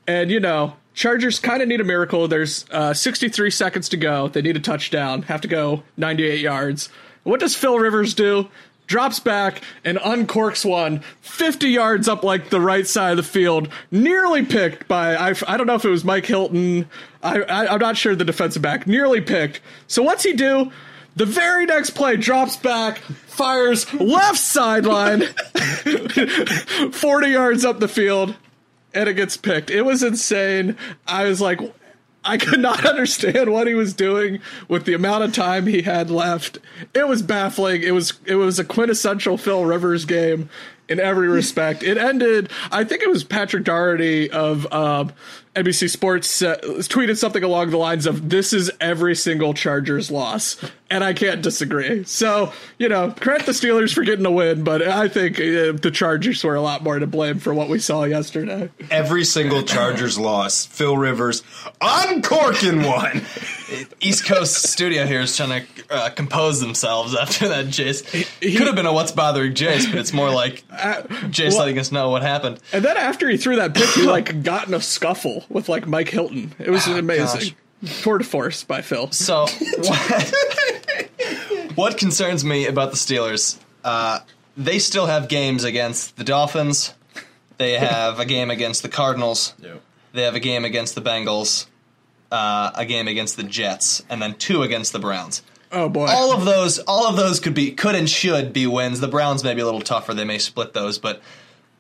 And you know, Chargers kind of need a miracle. There's uh, 63 seconds to go. They need a touchdown. Have to go 98 yards. What does Phil Rivers do? Drops back and uncorks one 50 yards up like the right side of the field, nearly picked by I, I don't know if it was Mike Hilton. I, I I'm not sure the defensive back nearly picked. So what's he do? The very next play drops back, fires left sideline, 40 yards up the field, and it gets picked. It was insane. I was like, I could not understand what he was doing with the amount of time he had left. It was baffling. It was it was a quintessential Phil Rivers game in every respect. It ended. I think it was Patrick Daugherty of um, NBC Sports uh, tweeted something along the lines of "This is every single Chargers loss," and I can't disagree. So you know, credit the Steelers for getting a win, but I think uh, the Chargers were a lot more to blame for what we saw yesterday. Every single Chargers loss, Phil Rivers uncorking one. East Coast studio here is trying to uh, compose themselves after that, Jace. He, Could have been a what's bothering Jace, but it's more like Jace well- letting us know what happened. And then after he threw that pick, he like got in a scuffle with like Mike Hilton. It was amazing. Tour de force by Phil. So, what, what concerns me about the Steelers? Uh, they still have games against the Dolphins. They have a game against the Cardinals. They have a game against the Bengals. Uh, a game against the Jets, and then two against the Browns. Oh boy! All of those, all of those could be, could and should be wins. The Browns may be a little tougher; they may split those, but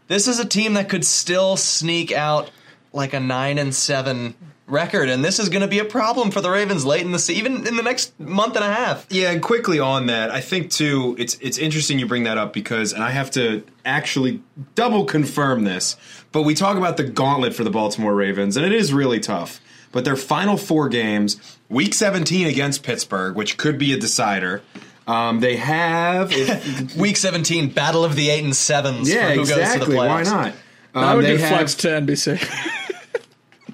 this is a team that could still sneak out like a nine and seven record, and this is going to be a problem for the Ravens late in the se- even in the next month and a half. Yeah, and quickly on that, I think too, it's it's interesting you bring that up because, and I have to actually double confirm this, but we talk about the gauntlet for the Baltimore Ravens, and it is really tough. But their final four games, Week 17 against Pittsburgh, which could be a decider. Um, they have if, Week seventeen, battle of the eight and sevens. yeah, for who exactly. Goes to the playoffs. Why not? I Um, would they do have- flex to NBC.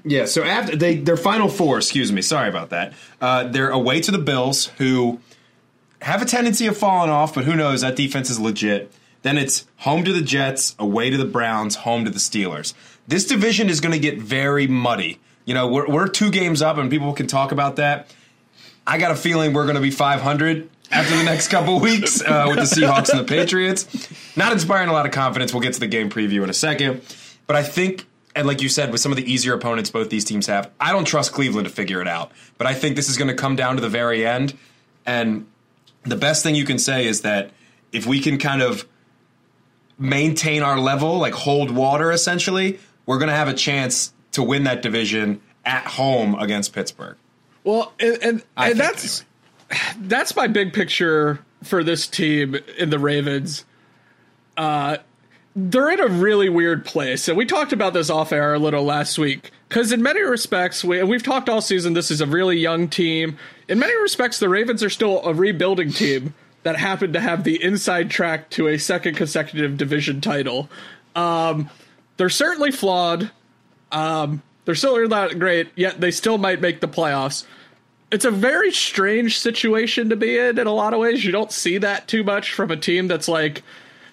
Yeah, so after they their final four, excuse me, sorry about that. Uh, they're away to the Bills, who have a tendency of falling off, but who knows? That defense is legit. Then it's home to the Jets, away to the Browns, home to the Steelers. This division is going to get very muddy. You know, we're, we're two games up, and people can talk about that. I got a feeling we're going to be 500 after the next couple weeks uh, with the Seahawks and the Patriots. Not inspiring a lot of confidence. We'll get to the game preview in a second. But I think, and like you said, with some of the easier opponents both these teams have, I don't trust Cleveland to figure it out. But I think this is going to come down to the very end. And the best thing you can say is that if we can kind of maintain our level, like hold water essentially, we're going to have a chance to win that division at home against Pittsburgh. Well, and and, and that's that's my big picture for this team in the Ravens. Uh, they're in a really weird place, and we talked about this off air a little last week. Because in many respects, we, we've talked all season, this is a really young team. In many respects, the Ravens are still a rebuilding team that happened to have the inside track to a second consecutive division title. Um, they're certainly flawed Um, they're still not great, yet they still might make the playoffs. It's a very strange situation to be in in a lot of ways. You don't see that too much from a team that's like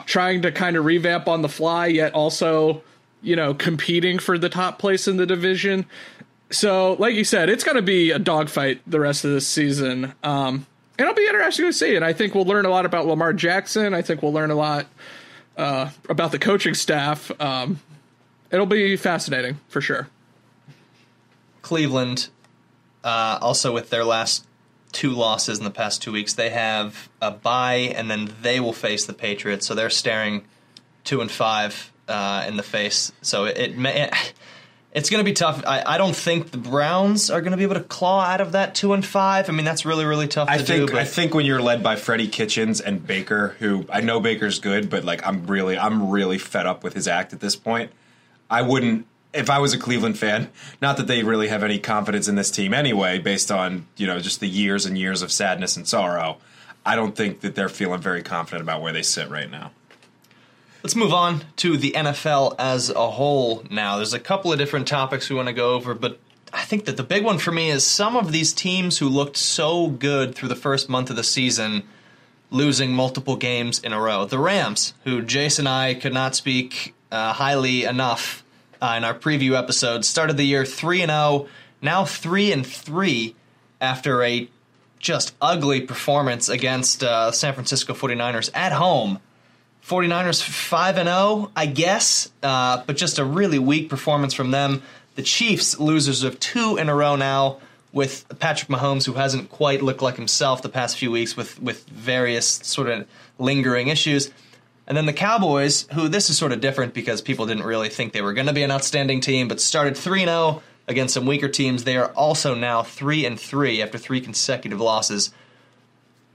trying to kind of revamp on the fly, yet also, you know, competing for the top place in the division. So, like you said, it's going to be a dogfight the rest of this season. Um, it'll be interesting to see, and I think we'll learn a lot about Lamar Jackson. I think we'll learn a lot uh, about the coaching staff. Um, it'll be fascinating for sure. Cleveland, uh, also with their last two losses in the past two weeks, they have a bye, and then they will face the Patriots. So they're staring two and five uh, in the face. So it, it may. It's going to be tough. I, I, don't think the Browns are going to be able to claw out of that two and five. I mean, that's really really tough. I to think do, but I think when you're led by Freddie Kitchens and Baker, who I know Baker's good, but like I'm really I'm really fed up with his act at this point. I wouldn't if I was a Cleveland fan. Not that they really have any confidence in this team anyway, based on you know just the years and years of sadness and sorrow. I don't think that they're feeling very confident about where they sit right now. Let's move on to the NFL as a whole now. There's a couple of different topics we want to go over, but I think that the big one for me is some of these teams who looked so good through the first month of the season losing multiple games in a row. The Rams, who Jason and I could not speak uh, highly enough uh, in our preview episode, started the year 3 and 0, now 3 and 3 after a just ugly performance against uh, San Francisco 49ers at home 49ers 5 and 0, I guess, uh, but just a really weak performance from them. The Chiefs, losers of two in a row now, with Patrick Mahomes, who hasn't quite looked like himself the past few weeks with, with various sort of lingering issues. And then the Cowboys, who this is sort of different because people didn't really think they were going to be an outstanding team, but started 3 0 against some weaker teams. They are also now 3 and 3 after three consecutive losses.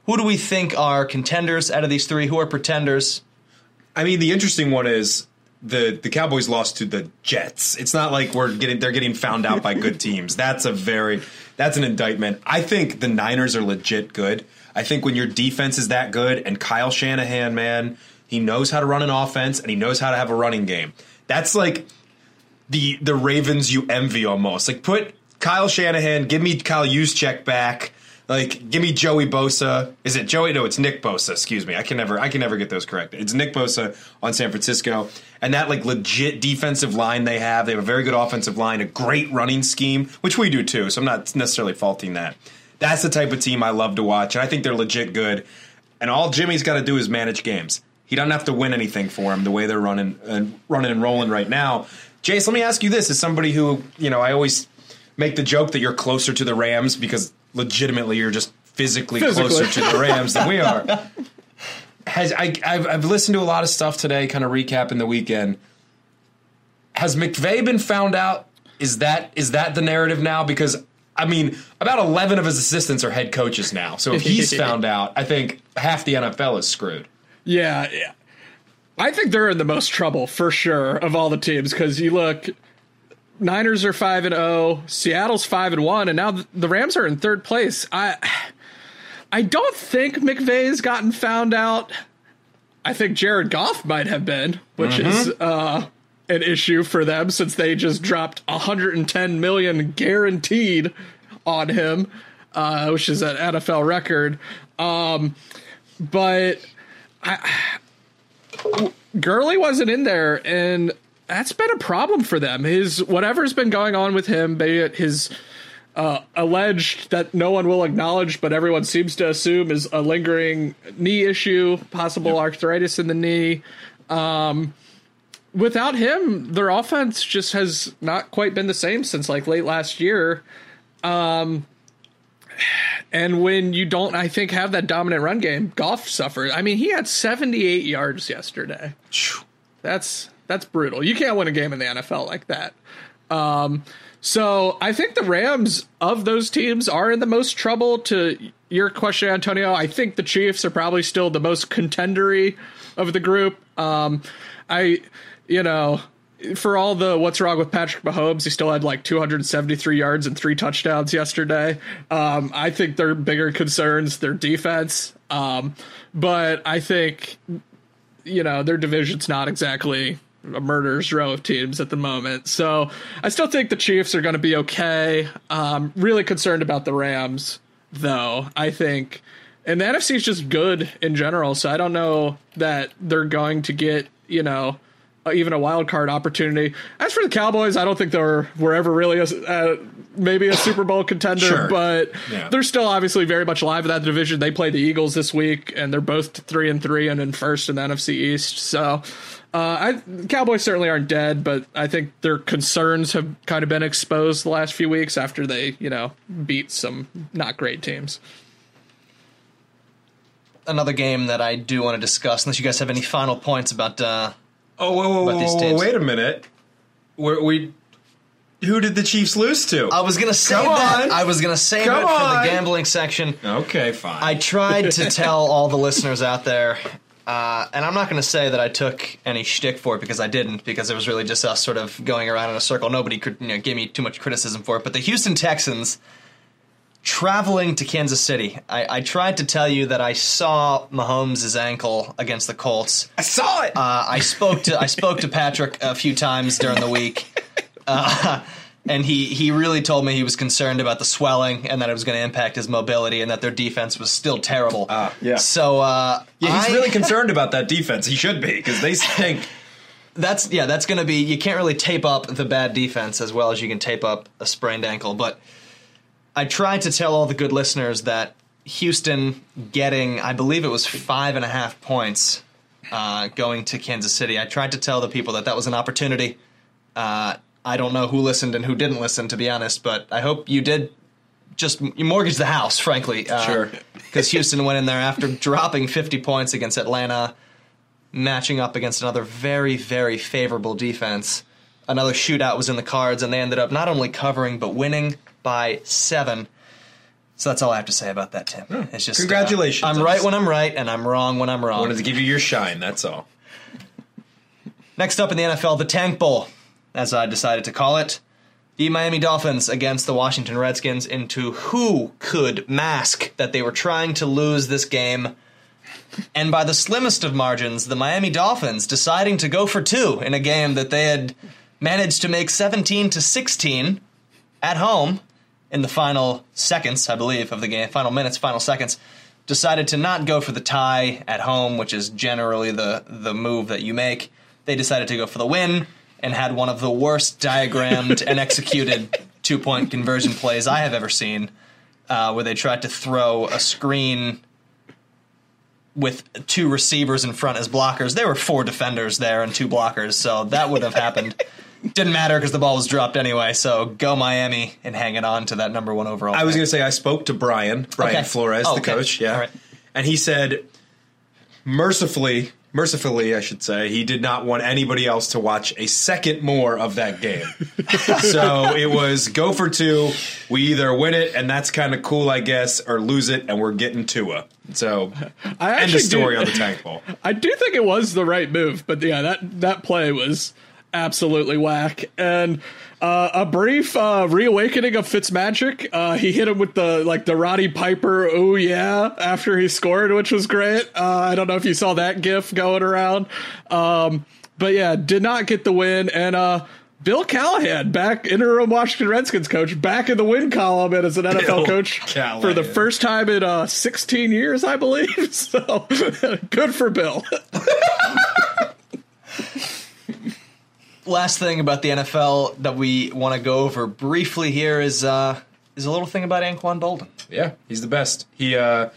Who do we think are contenders out of these three? Who are pretenders? I mean, the interesting one is the the Cowboys lost to the Jets. It's not like we're getting they're getting found out by good teams. That's a very that's an indictment. I think the Niners are legit good. I think when your defense is that good and Kyle Shanahan, man, he knows how to run an offense and he knows how to have a running game. That's like the the Ravens you envy almost. Like put Kyle Shanahan, give me Kyle Juszczyk back like, give me Joey Bosa. Is it Joey? No, it's Nick Bosa. Excuse me. I can never, I can never get those correct. It's Nick Bosa on San Francisco, and that like legit defensive line they have. They have a very good offensive line, a great running scheme, which we do too. So I'm not necessarily faulting that. That's the type of team I love to watch, and I think they're legit good. And all Jimmy's got to do is manage games. He doesn't have to win anything for him the way they're running and running and rolling right now. Jace, let me ask you this: as somebody who you know, I always make the joke that you're closer to the Rams because legitimately you're just physically, physically. closer to the Rams than we are. Has I I've, I've listened to a lot of stuff today, kind of recapping the weekend. Has McVay been found out? Is that is that the narrative now? Because I mean, about eleven of his assistants are head coaches now. So if he's found out, I think half the NFL is screwed. Yeah, yeah. I think they're in the most trouble for sure of all the teams because you look Niners are five and zero. Oh, Seattle's five and one, and now the Rams are in third place. I I don't think McVay's gotten found out. I think Jared Goff might have been, which mm-hmm. is uh, an issue for them since they just dropped 110 million guaranteed on him, uh, which is an NFL record. Um, but I, Gurley wasn't in there, and that's been a problem for them. His whatever's been going on with him, be it his uh, alleged that no one will acknowledge, but everyone seems to assume is a lingering knee issue, possible yep. arthritis in the knee. Um, without him, their offense just has not quite been the same since like late last year. Um, and when you don't, I think, have that dominant run game, Goff suffers. I mean, he had 78 yards yesterday. That's that's brutal. You can't win a game in the NFL like that. Um, so I think the Rams of those teams are in the most trouble. To your question, Antonio, I think the Chiefs are probably still the most contendery of the group. Um, I, you know, for all the what's wrong with Patrick Mahomes, he still had like 273 yards and three touchdowns yesterday. Um, I think their bigger concerns their defense. Um, but I think, you know, their division's not exactly a murderer's row of teams at the moment. So I still think the Chiefs are going to be okay. Um, really concerned about the Rams, though. I think, and the NFC is just good in general. So I don't know that they're going to get you know even a wild card opportunity. As for the Cowboys, I don't think they're were ever really a, uh, maybe a Super Bowl contender, Sure. but Yeah. they're still obviously very much alive in that division. They play the Eagles this week, and they're both three and three and in first in the NFC East. So. Uh, I, Cowboys certainly aren't dead, but I think their concerns have kind of been exposed the last few weeks after they, you know, beat some not great teams. Another game that I do want to discuss, unless you guys have any final points about. Uh, Oh, whoa, whoa, whoa, whoa, wait a minute. We're, we, who did the Chiefs lose to? I was gonna save Come that. on. I was gonna save Come it for on. the gambling section. okay, fine. I tried to tell all the listeners out there, uh, and I'm not going to say that I took any shtick for it because I didn't, because it was really just us sort of going around in a circle. Nobody could you know, give me too much criticism for it. But the Houston Texans traveling to Kansas City, I, I tried to tell you that I saw Mahomes' ankle against the Colts. I saw it. Uh, I spoke to I spoke to Patrick a few times during the week, uh, and he he really told me he was concerned about the swelling and that it was going to impact his mobility and that their defense was still terrible. Ah, yeah. So uh, yeah, he's I- really concerned about that defense. He should be because they stink. That's yeah, that's going to be. You can't really tape up the bad defense as well as you can tape up a sprained ankle. But I tried to tell all the good listeners that Houston getting, I believe it was five and a half points uh, going to Kansas City. I tried to tell the people that that was an opportunity. Uh, I don't know who listened and who didn't listen, to be honest, but I hope you did. Just you mortgage the house, frankly. Uh, Sure. Because Houston went in there after dropping 50 points against Atlanta matching up against another very, very favorable defense. Another shootout was in the cards, and they ended up not only covering but winning by seven. So that's all I have to say about that, Tim. It's just uh, Congratulations. I'm right when I'm right, and I'm wrong when I'm wrong. I Wanted to give you your shine. That's all. Next up in the NFL, the Tank Bowl, as I decided to call it. The Miami Dolphins against the Washington Redskins into who could mask that they were trying to lose this game. And by the slimmest of margins, the Miami Dolphins deciding to go for two in a game that they had managed to make 17 to 16 at home in the final seconds, I believe, of the game, final minutes, final seconds, decided to not go for the tie at home, which is generally the the move that you make. They decided to go for the win and had one of the worst diagrammed and executed two point conversion plays I have ever seen, uh, where they tried to throw a screen with two receivers in front as blockers. There were four defenders there and two blockers, so that would have happened. Didn't matter because the ball was dropped anyway. So go Miami and hanging on to that number one overall. I was going to say I spoke to Brian, Brian Okay. Flores, Oh, the okay. coach. Yeah, All right. and he said, mercifully, mercifully, I should say, he did not want anybody else to watch a second more of that game. so it was go for two. We either win it, and that's kind of cool, I guess, or lose it, and we're getting Tua. So I end actually story do- on the tank ball. I do think it was the right move, but yeah, that that play was absolutely whack. And uh, a brief uh, reawakening of Fitzmagic. Uh, he hit him with the like the Roddy Piper, oh yeah, after he scored, which was great. Uh, I don't know if you saw that GIF going around, um, but yeah, did not get the win. And uh, Bill Callahan, back interim Washington Redskins coach, back in the win column and as an NFL Bill coach for the first time in uh, 16 years, I believe. So good for Bill. Last thing about the NFL that we want to go over briefly here is uh, is a little thing about Anquan Boldin. Yeah, he's the best. He uh,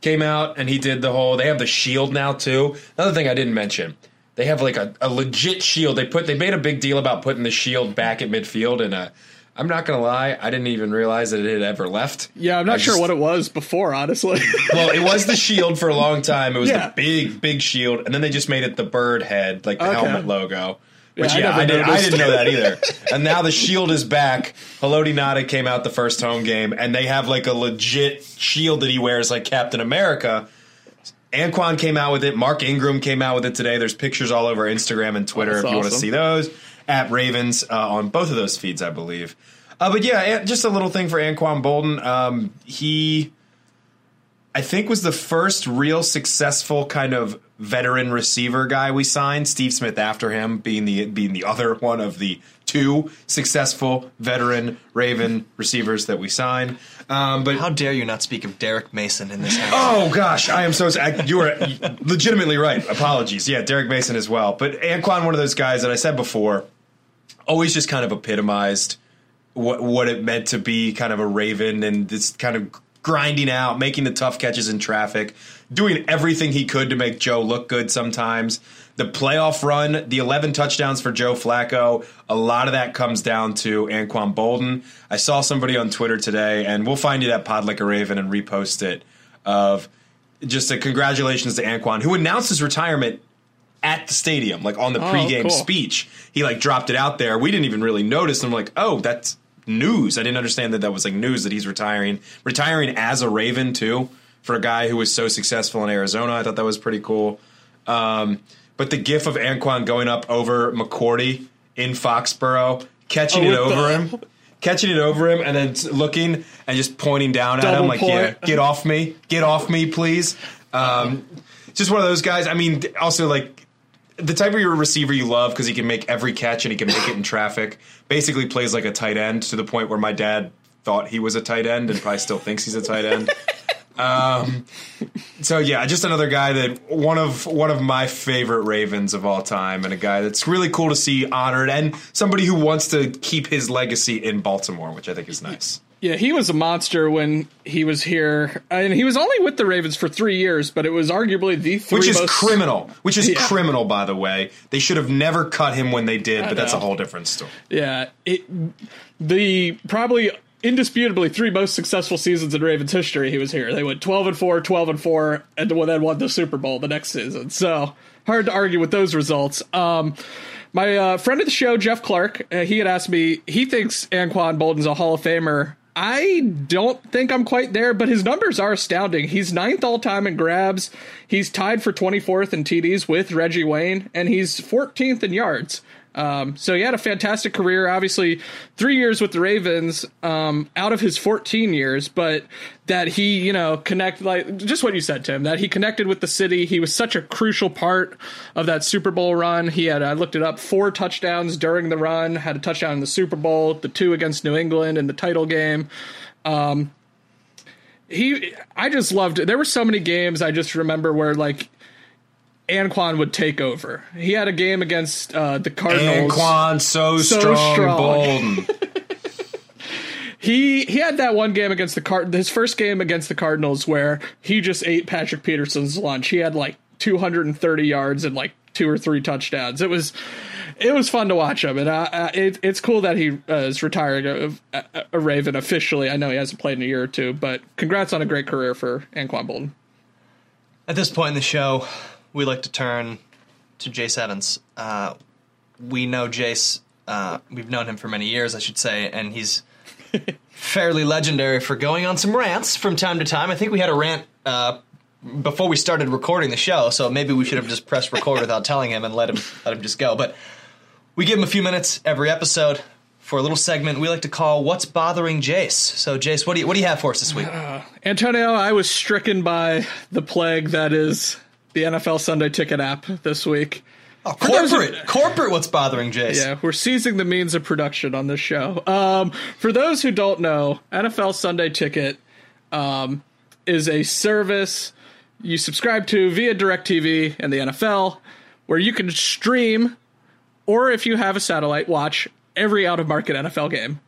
came out and he did the whole. They have the shield now too. Another thing I didn't mention, they have like a, a legit shield. They put they made a big deal about putting the shield back at midfield, and uh, I'm not gonna lie, I didn't even realize that it had ever left. Yeah, I'm not I sure just- what it was before, honestly. Well, it was the shield for a long time. It was Yeah. the big, big shield, and then they just made it the bird head, like the Okay. helmet logo. Which Yeah, I yeah, I, did, I didn't know that either. and now the shield is back. Haloti Ngata came out the first home game, and they have like a legit shield that he wears, like Captain America. Anquan came out with it. Mark Ingram came out with it today. There's pictures all over Instagram and Twitter That's if you want to see those. At Ravens uh, on both of those feeds, I believe. Uh, but yeah, just a little thing for Anquan Boldin. Um, he I think was the first real successful kind of veteran receiver guy we signed. Steve Smith after him being the being the other one of the two successful veteran Raven receivers that we signed. Um, but How dare you not speak of Derrick Mason in this house? Oh gosh, I am so. I, you are legitimately right. Apologies. Yeah, Derrick Mason as well. But Anquan, one of those guys that I said before, always just kind of epitomized what what it meant to be kind of a Raven and this kind of grinding out, making the tough catches in traffic, doing everything he could to make Joe look good. Sometimes the playoff run, the 11 touchdowns for Joe Flacco, a lot of that comes down to Anquan Boldin. I saw somebody on Twitter today, and we'll find you that pod like a Raven and repost it. Of just a congratulations to Anquan, who announced his retirement at the stadium, like on the Oh, pregame cool. speech. He like dropped it out there. We didn't even really notice. And I'm like, oh, that's news. I didn't understand that that was like news that he's retiring, retiring as a Raven too. For a guy who was so successful in Arizona, I thought that was pretty cool. Um, but the gif of Anquan going up over McCourty in Foxborough, catching Oh, it over the- him, catching it over him, and then looking and just pointing down at Double him like, point. "Yeah, get off me, get off me, please." Um, just one of those guys. I mean, also like the type of your receiver you love because he can make every catch and he can make it in traffic. Basically, plays like a tight end to the point where my dad thought he was a tight end and probably still thinks he's a tight end. Um, so yeah, just another guy that one of one of my favorite Ravens of all time, and a guy that's really cool to see honored, and somebody who wants to keep his legacy in Baltimore, which I think is nice. Yeah, he was a monster when he was here, and he was only with the Ravens for three years, but it was arguably the three Which is most- criminal. Which is Yeah. criminal, by the way. They should have never cut him when they did, I but that's a whole different story. Yeah, it the probably indisputably three most successful seasons in Ravens history. He was here. They went twelve and four, 12 and four, and then won the Super Bowl the next season. So hard to argue with those results. Um, my uh, friend of the show, Jeff Clark, uh, he had asked me. He thinks Anquan Boldin's a Hall of Famer. I don't think I'm quite there, but his numbers are astounding. He's ninth all time in grabs. He's tied for 24th in TDs with Reggie Wayne, and he's 14th in yards. Um, so he had a fantastic career. Obviously, three years with the Ravens um, out of his 14 years, but that he, you know, connect like just what you said, Tim. That he connected with the city. He was such a crucial part of that Super Bowl run. He had I looked it up four touchdowns during the run. Had a touchdown in the Super Bowl, the two against New England in the title game. Um, he, I just loved it. There were so many games I just remember where like. Anquan would take over. He had a game against uh, the Cardinals. Anquan, so, So strong, strong. Boldin. He he had that one game against the Card his first game against the Cardinals where he just ate Patrick Peterson's lunch. He had like 230 yards and like two or three touchdowns. It was it was fun to watch him, and uh, uh, it, it's cool that he uh, is retiring a, a, a Raven officially. I know he hasn't played in a year or two, but congrats on a great career for Anquan Boldin. At this point in the show, we like to turn to Jace Evans. Uh, we know Jace. Uh, we've known him for many years, I should say, and he's fairly legendary for going on some rants from time to time. I think we had a rant uh, before we started recording the show, so maybe we should have just pressed record without telling him and let him let him just go. But we give him a few minutes every episode for a little segment we like to call "What's Bothering Jace." So, Jace, what do you what do you have for us this week? Antonio, I was stricken by the plague that is the NFL Sunday Ticket app this week. Oh, For those of- corporate, corporate. What's bothering Jace? Yeah, we're seizing the means of production on this show. Um, for those who don't know, NFL Sunday Ticket um, is a service you subscribe to via DirecTV and the NFL, where you can stream, or if you have a satellite, watch every out of market NFL game.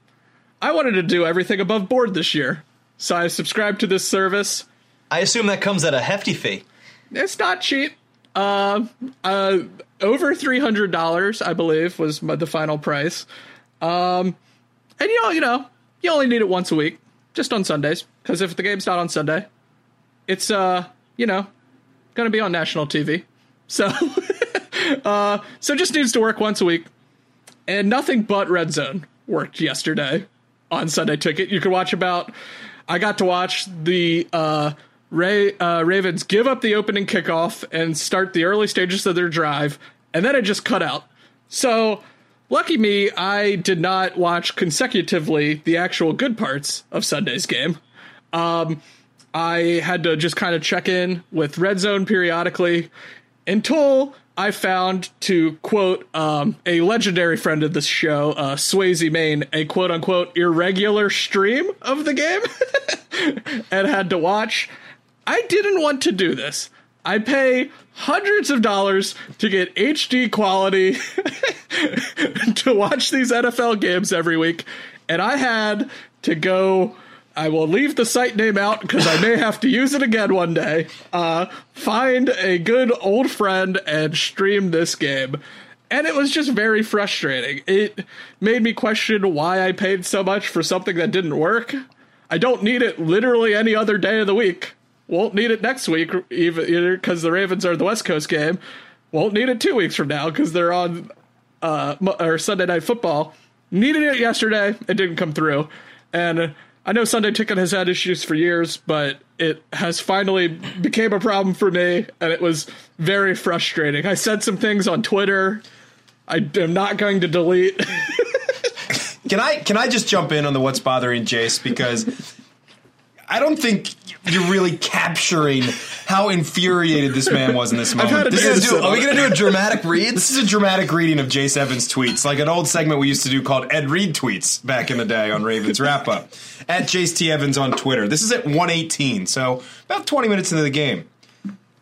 I wanted to do everything above board this year, so I subscribed to this service. I assume that comes at a hefty fee. It's not cheap. Uh, uh, over three hundred dollars, I believe, was the final price. Um, and you know, you know, you only need it once a week, just on Sundays, because if the game's not on Sunday, it's uh, you know, gonna be on national TV. So, uh, so just needs to work once a week, and nothing but Red Zone worked yesterday on Sunday Ticket. You could watch about. I got to watch the uh, Ray uh, Ravens give up the opening kickoff and start the early stages of their drive, and then it just cut out. So, lucky me, I did not watch consecutively the actual good parts of Sunday's game. Um, I had to just kind of check in with Red Zone periodically until I found, to quote um, a legendary friend of this show, uh, Swayze Main, a quote unquote irregular stream of the game and had to watch. I didn't want to do this. I pay hundreds of dollars to get HD quality to watch these NFL games every week, and I had to go. I will leave the site name out because I may have to use it again one day. Uh, find a good old friend and stream this game. And it was just very frustrating. It made me question why I paid so much for something that didn't work. I don't need it literally any other day of the week. Won't need it next week, even because the Ravens are the West Coast game. Won't need it two weeks from now because they're on uh, or Sunday Night Football. Needed it yesterday, it didn't come through, and I know Sunday Ticket has had issues for years, but it has finally became a problem for me, and it was very frustrating. I said some things on Twitter. I am not going to delete. Can I can I just jump in on the what's bothering Jace because I don't think you're really capturing how infuriated this man was in this moment. This is- to Are we gonna do a dramatic read? This is a dramatic reading of Jace Evans tweets, like an old segment we used to do called Ed Reed tweets back in the day on Ravens Wrap Up. At Jace T Evans on Twitter. This is at 118, so about 20 minutes into the game.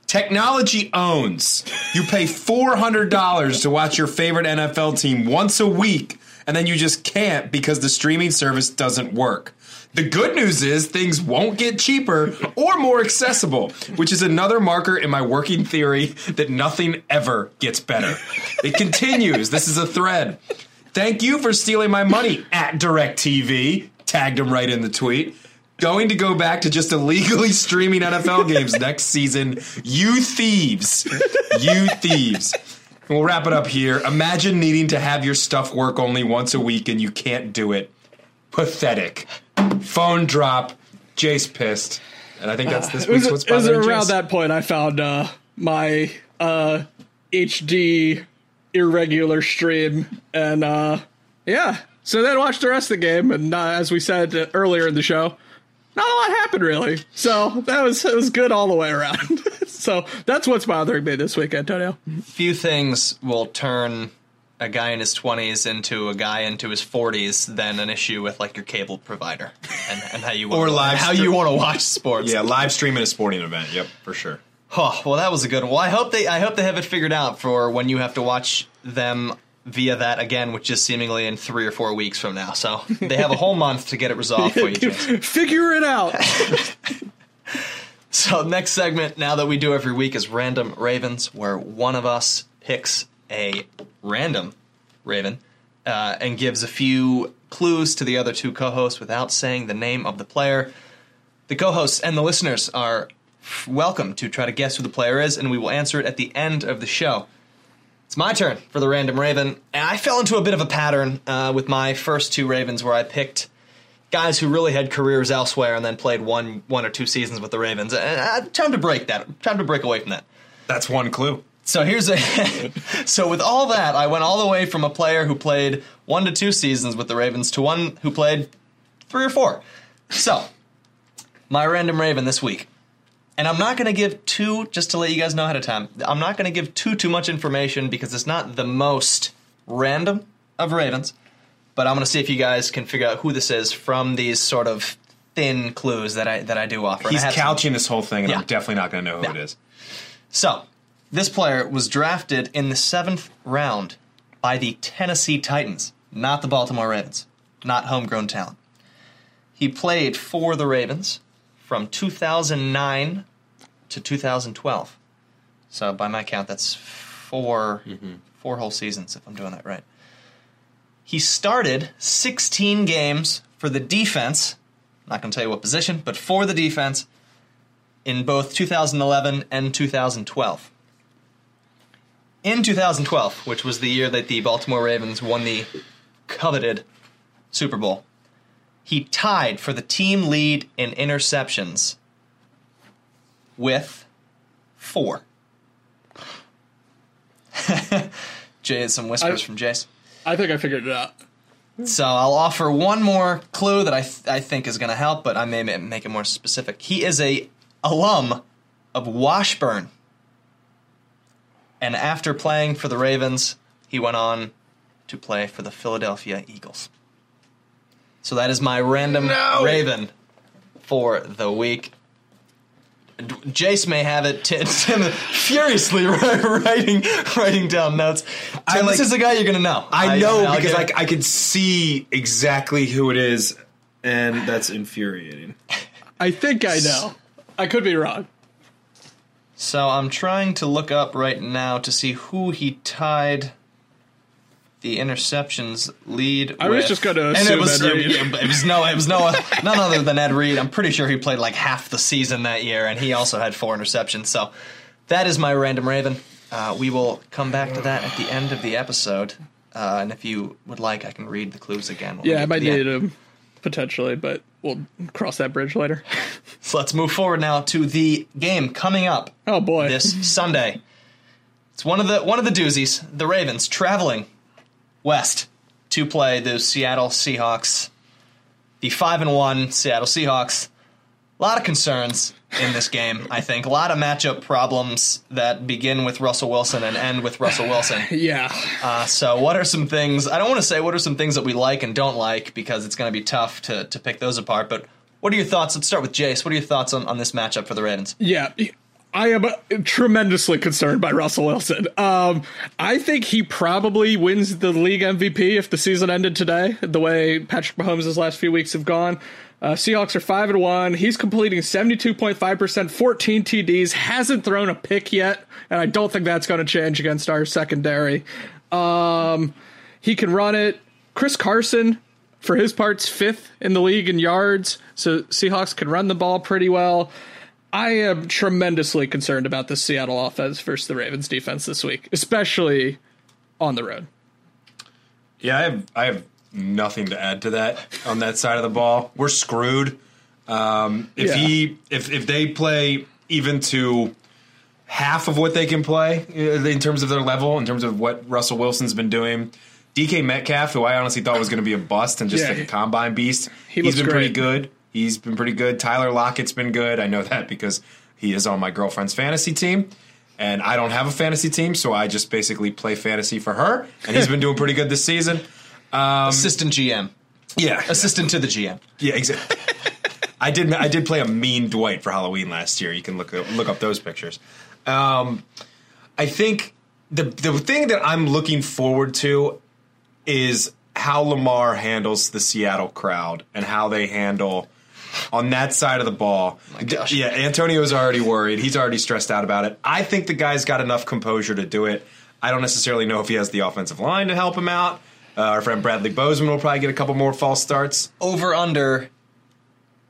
Technology owns. You pay $400 to watch your favorite NFL team once a week, and then you just can't because the streaming service doesn't work. The good news is things won't get cheaper or more accessible, which is another marker in my working theory that nothing ever gets better. It continues. This is a thread. Thank you for stealing my money at DirecTV. Tagged him right in the tweet. Going to go back to just illegally streaming NFL games next season. You thieves. You thieves. And We'll wrap it up here. Imagine needing to have your stuff work only once a week and you can't do it. Pathetic. Phone drop. Jace pissed. And I think that's this it was, week's What's it was around Jace. that point I found uh, my uh, HD irregular stream, and uh, yeah. So then watched the rest of the game, and uh, as we said uh, earlier in the show, not a lot happened really. So that was it was good all the way around. so that's what's bothering me this week, Antonio. few things will turn a guy in his 20s into a guy into his 40s than an issue with like your cable provider and, and how you Or wanna, live how stream- you want to watch sports. Yeah, live streaming a sporting event. Yep, for sure. Oh, well, that was a good one. Well, I hope they I hope they have it figured out for when you have to watch them via that again, which is seemingly in three or four weeks from now. So they have a whole month to get it resolved for you. Jason. Figure it out. So next segment, now that we do every week, is random Ravens, where one of us picks a random Raven uh, and gives a few clues to the other two co-hosts without saying the name of the player. The co-hosts and the listeners are welcome to try to guess who the player is, and we will answer it at the end of the show. It's my turn for the random Raven, and I fell into a bit of a pattern uh, with my first two Ravens, where I picked guys who really had careers elsewhere and then played one one or two seasons with the Ravens. Uh, time to break that. Time to break away from that. That's one clue. So here's a so with all that, I went all the way from a player who played one to two seasons with the Ravens to one who played three or four. So my random Raven this week. And I'm not going to give too, just to let you guys know ahead of time, I'm not going to give too, too much information because it's not the most random of Ravens. But I'm going to see if you guys can figure out who this is from these sort of thin clues that I that I do offer. He's have some- couching this whole thing, and Yeah. I'm definitely not going to know who Yeah. it is. So, this player was drafted in the seventh round by the Tennessee Titans, not the Baltimore Ravens, not homegrown talent. He played for the Ravens from 2009 to 2012. So, by my count, that's 4 mm-hmm. four whole seasons, if I'm doing that right. He started 16 games for the defense. Not going to tell you what position, but for the defense in both 2011 and 2012. In 2012, which was the year that the Baltimore Ravens won the coveted Super Bowl, he tied for the team lead in interceptions with four. Jay, has some whispers I- from Jace. I think I figured it out. So I'll offer one more clue that I th- I think is going to help, but I may make it more specific. He is a alum of Washburn, and after playing for the Ravens, he went on to play for the Philadelphia Eagles. So that is my random No! Raven for the week. Jace may have it. T- Tim furiously writing writing down notes. I Tim, like- this is the guy you're gonna know. I know I'll because get- I, I could see exactly who it is, and that's infuriating. I think I know. I could be wrong. So I'm trying to look up right now to see who he tied the interceptions lead. I was with. just gonna and it assume was Ed Reed. it, was no it was no none other than Ed Reed. I'm pretty sure he played like half the season that year, and he also had four interceptions. So that is my random Raven. Uh, we will come back to that at the end of the episode. Uh, and if you would like, I can read the clues again. Yeah, I might need him potentially, but we'll cross that bridge later. So let's move forward now to the game coming up Oh boy. this Sunday. It's one of the one of the doozies. The Ravens traveling west to play the Seattle Seahawks. The five and one Seattle Seahawks. A lot of concerns in this game. I think a lot of matchup problems that begin with Russell Wilson and end with Russell Wilson. yeah. Uh, so, what are some things? I don't want to say what are some things that we like and don't like because it's going to be tough to to pick those apart. But what are your thoughts? Let's start with Jace. What are your thoughts on, on this matchup for the Ravens? Yeah. I am tremendously concerned by Russell Wilson. Um, I think he probably wins the league MVP if the season ended today, the way Patrick Mahomes' last few weeks have gone. Uh, Seahawks are 5 and 1. He's completing 72.5%, 14 TDs, hasn't thrown a pick yet, and I don't think that's going to change against our secondary. Um, he can run it. Chris Carson, for his parts, fifth in the league in yards, so Seahawks can run the ball pretty well. I am tremendously concerned about the Seattle offense versus the Ravens defense this week, especially on the road. Yeah, I have I have nothing to add to that on that side of the ball. We're screwed. Um, if Yeah. he if if they play even to half of what they can play uh, in terms of their level, in terms of what Russell Wilson's been doing. DK Metcalf, who I honestly thought was going to be a bust and just Yeah, like a combine beast, he he's looks been pretty good. He's been pretty good. Tyler Lockett's been good. I know that because he is on my girlfriend's fantasy team. And I don't have a fantasy team, so I just basically play fantasy for her. And he's been doing pretty good this season. Assistant GM, Yeah, assistant to the GM. yeah, exactly. I did. I did play a mean Dwight for Halloween last year. You can look look up those pictures. Um, I think the the thing that I'm looking forward to is how Lamar handles the Seattle crowd and how they handle on that side of the ball. gosh. Yeah, Antonio's already worried. He's already stressed out about it. I think the guy's got enough composure to do it. I don't necessarily know if he has the offensive line to help him out. Uh, our friend Bradley Bozeman will probably get a couple more false starts. Over under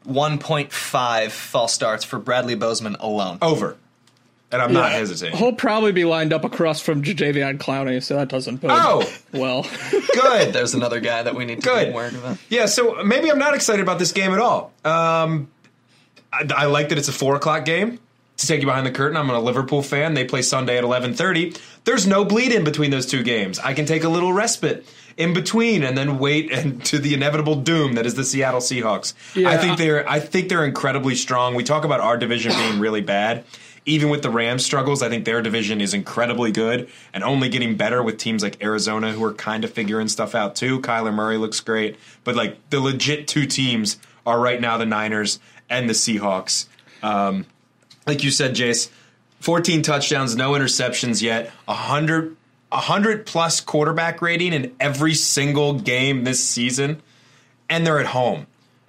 1.5 false starts for Bradley Bozeman alone. Over. And I'm not Yeah. hesitating. He'll probably be lined up across from Jadeveon Clowney, so that doesn't bode Oh! well. Good. There's another guy that we need to Good. be worried about. Yeah, so maybe I'm not excited about this game at all. Um, I, I like that it's a four o'clock game. To take you behind the curtain, I'm a Liverpool fan. They play Sunday at 11:30. There's no bleed in between those two games. I can take a little respite in between and then wait and to the inevitable doom that is the Seattle Seahawks. I think they're I think they're incredibly strong. We talk about our division being really bad. Even with the Rams struggles, I think their division is incredibly good and only getting better with teams like Arizona who are kind of figuring stuff out too. Kyler Murray looks great, but like the legit two teams are right now the Niners and the Seahawks. Um, like you said, Jace, 14 touchdowns, no interceptions yet, 100, 100 plus quarterback rating in every single game this season, and they're at home.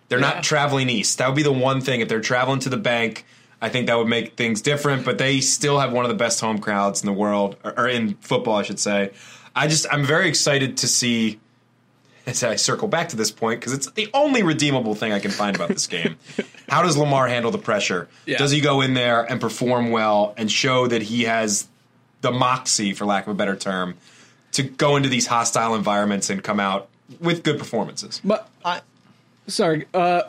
They're Yeah. not traveling east. That would be the one thing. If they're traveling to the bank, I think that would make things different, but they still have one of the best home crowds in the world, or, or in football, I should say. I just, I'm very excited to see as I circle back to this point because it's the only redeemable thing I can find about this game. How does Lamar handle the pressure? Yeah. Does he go in there and perform well and show that he has the moxie, for lack of a better term, to go into these hostile environments and come out with good performances? But I, sorry, uh,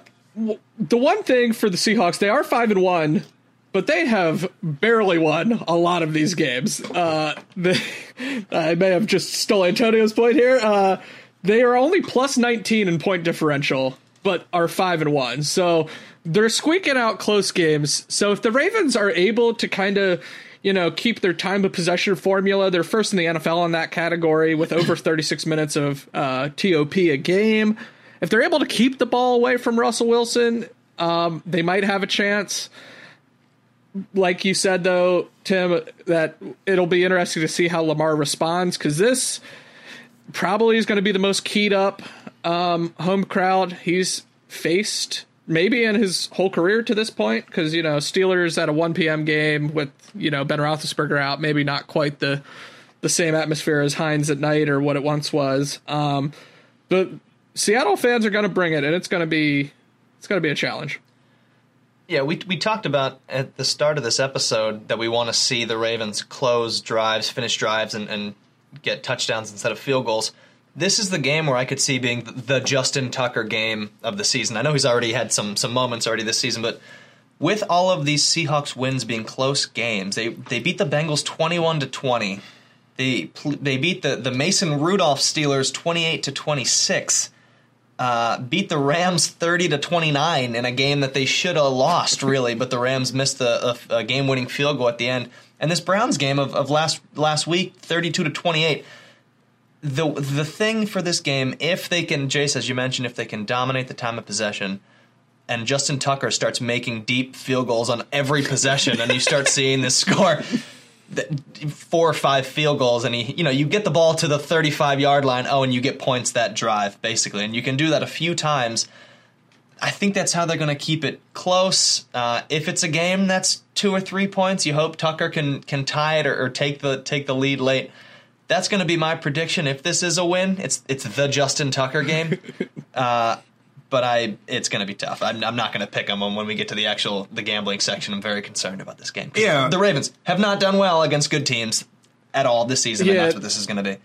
the one thing for the Seahawks, they are five and one, but they have barely won a lot of these games. Uh, they, I may have just stole Antonio's point here. Uh, they are only plus 19 in point differential, but are 5 and 1. So they're squeaking out close games. So if the Ravens are able to kind of, you know, keep their time of possession formula, they're first in the NFL in that category with over 36 minutes of uh, TOP a game. If they're able to keep the ball away from Russell Wilson, um, they might have a chance. Like you said, though, Tim, that it'll be interesting to see how Lamar responds because this probably is going to be the most keyed up um, home crowd he's faced maybe in his whole career to this point because you know Steelers at a 1 p.m. game with you know Ben Roethlisberger out maybe not quite the the same atmosphere as Heinz at night or what it once was. Um, but Seattle fans are going to bring it, and it's going to be it's going to be a challenge. Yeah, we we talked about at the start of this episode that we want to see the Ravens close drives, finish drives, and, and get touchdowns instead of field goals. This is the game where I could see being the Justin Tucker game of the season. I know he's already had some some moments already this season, but with all of these Seahawks wins being close games, they they beat the Bengals twenty one to twenty. They they beat the the Mason Rudolph Steelers twenty eight to twenty six. Uh, beat the Rams 30 to 29 in a game that they should have lost, really, but the Rams missed a, a, a game winning field goal at the end. And this Browns game of, of last last week, 32 to 28. The the thing for this game, if they can, Jace, as you mentioned, if they can dominate the time of possession, and Justin Tucker starts making deep field goals on every possession, and you start seeing this score four or five field goals and he you know you get the ball to the 35 yard line oh and you get points that drive basically and you can do that a few times. I think that's how they're going to keep it close. Uh, if it's a game that's two or three points you hope tucker can can tie it or, or take the take the lead late that's going to be my prediction if this is a win it's it's the justin tucker game uh, but I it's going to be tough. I'm, I'm not going to pick them when we get to the actual the gambling section. I'm very concerned about this game. Yeah, the Ravens have not done well against good teams at all this season, yeah. and that's what this is going to be.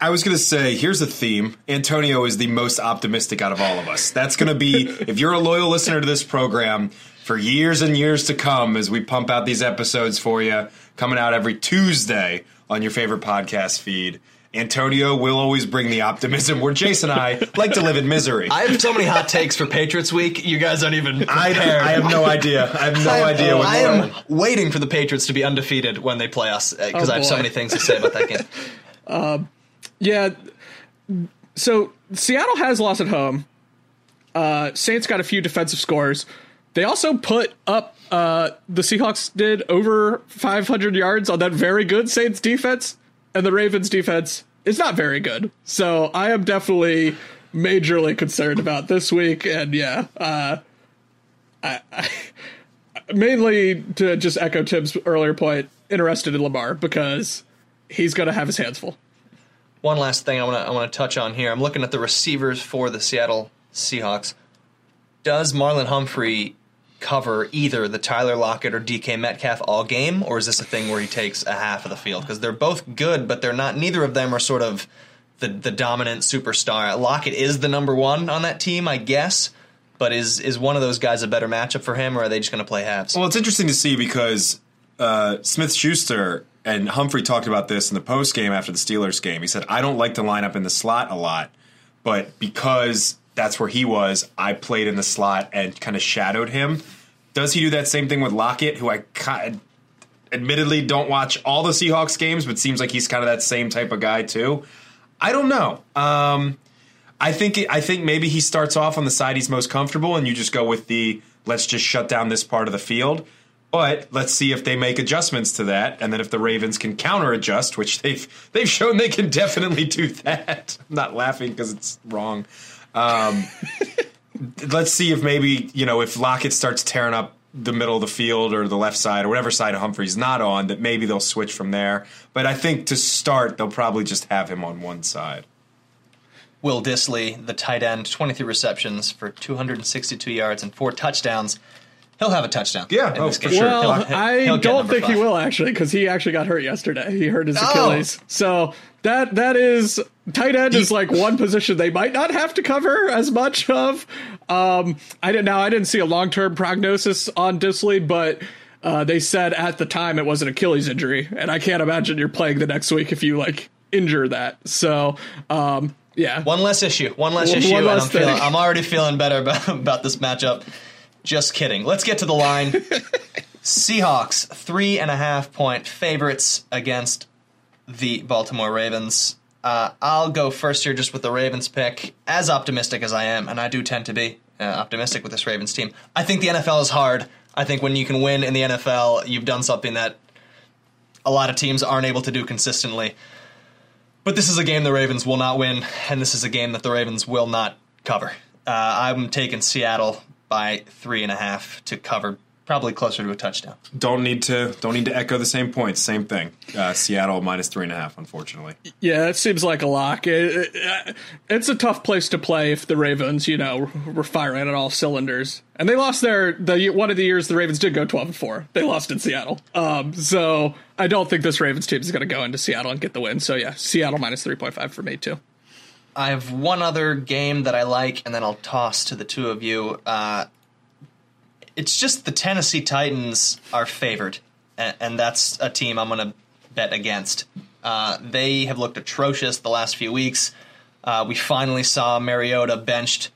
I was going to say, here's a theme. Antonio is the most optimistic out of all of us. That's going to be, if you're a loyal listener to this program for years and years to come, as we pump out these episodes for you, coming out every Tuesday on your favorite podcast feed. Antonio will always bring the optimism where Jason and I like to live in misery. I have so many hot takes for Patriots Week. You guys aren't even I, I, have no idea. I have no I, idea. I am going. waiting for the Patriots to be undefeated when they play us because oh, I have so many things to say about that game. Um, yeah. So Seattle has lost at home. Uh, Saints got a few defensive scores. They also put up uh, the Seahawks did over 500 yards on that very good Saints defense and the Ravens defense is not very good. So I am definitely majorly concerned about this week. And yeah, uh, I, I, mainly to just echo Tim's earlier point, interested in Lamar because he's going to have his hands full. One last thing I want to I want to touch on here. I'm looking at the receivers for the Seattle Seahawks. Does Marlon Humphrey cover either the Tyler Lockett or DK Metcalf all game, or is this a thing where he takes a half of the field? Because they're both good, but they're not. Neither of them are sort of the the dominant superstar. Lockett is the number one on that team, I guess. But is is one of those guys a better matchup for him, or are they just going to play halves? Well, it's interesting to see because uh, Smith Schuster and Humphrey talked about this in the post game after the Steelers game. He said, "I don't like to line up in the slot a lot, but because that's where he was. I played in the slot and kind of shadowed him. Does he do that same thing with Lockett, who I kind of, admittedly don't watch all the Seahawks games, but seems like he's kind of that same type of guy too? I don't know. Um, I think I think maybe he starts off on the side he's most comfortable, and you just go with the let's just shut down this part of the field. But let's see if they make adjustments to that, and then if the Ravens can counter adjust, which they've they've shown they can definitely do that. I'm not laughing because it's wrong. Um, let's see if maybe you know if Lockett starts tearing up the middle of the field or the left side or whatever side Humphrey's not on, that maybe they'll switch from there. But I think to start, they'll probably just have him on one side. Will Dissly, the tight end, 23 receptions for 262 yards and four touchdowns. He'll have a touchdown. Yeah, oh, for sure. Well, he'll, he'll, I he'll don't think five. he will actually because he actually got hurt yesterday. He hurt his oh. Achilles. Oh. So that that is tight end is like one position they might not have to cover as much of. Um, I didn't now I didn't see a long term prognosis on Dissly, but uh, they said at the time it was an Achilles injury, and I can't imagine you're playing the next week if you like injure that. So um, Yeah. One less issue. One less One- issue. one and less I'm, feeling. I'm already feeling better about, about this matchup. Just kidding. Let's get to the line. Seahawks, three and a half point favorites against the Baltimore Ravens. Uh, I'll go first here just with the Ravens pick. As optimistic as I am, and I do tend to be uh, optimistic with this Ravens team, I think the NFL is hard. I think when you can win in the NFL, you've done something that a lot of teams aren't able to do consistently. But this is a game the Ravens will not win, and this is a game that the Ravens will not cover. Uh, I'm taking Seattle by three and a half to cover, probably closer to a touchdown. Don't need to don't need to echo the same points. Same thing. Uh, Seattle minus three and a half. Unfortunately, Yeah, it seems like a lock. It- it- it's a tough place to play if the Ravens, you know, were firing at all cylinders. And they lost their the one of the years the Ravens did go twelve and four. They lost in Seattle. Um, so I don't think this Ravens team is going to go into Seattle and get the win. So yeah, Seattle minus three point five for me too. I have one other game that I like, and then I'll toss to the two of you. Uh, it's just the Tennessee Titans are favored, and, and that's a team I'm going to bet against. Uh, they have looked atrocious the last few weeks. Uh, we finally saw Mariota benched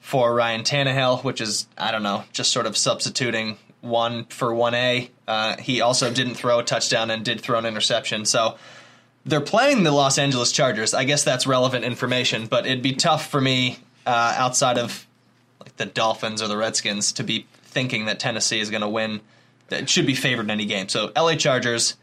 for Ryan Tannehill, which is, I don't know, just sort of substituting one for 1A. Uh, he also didn't throw a touchdown and did throw an interception. So they're playing the Los Angeles Chargers. I guess that's relevant information, but it'd be tough for me uh, outside of like the Dolphins or the Redskins to be thinking that Tennessee is going to win. That should be favored in any game. So LA Chargers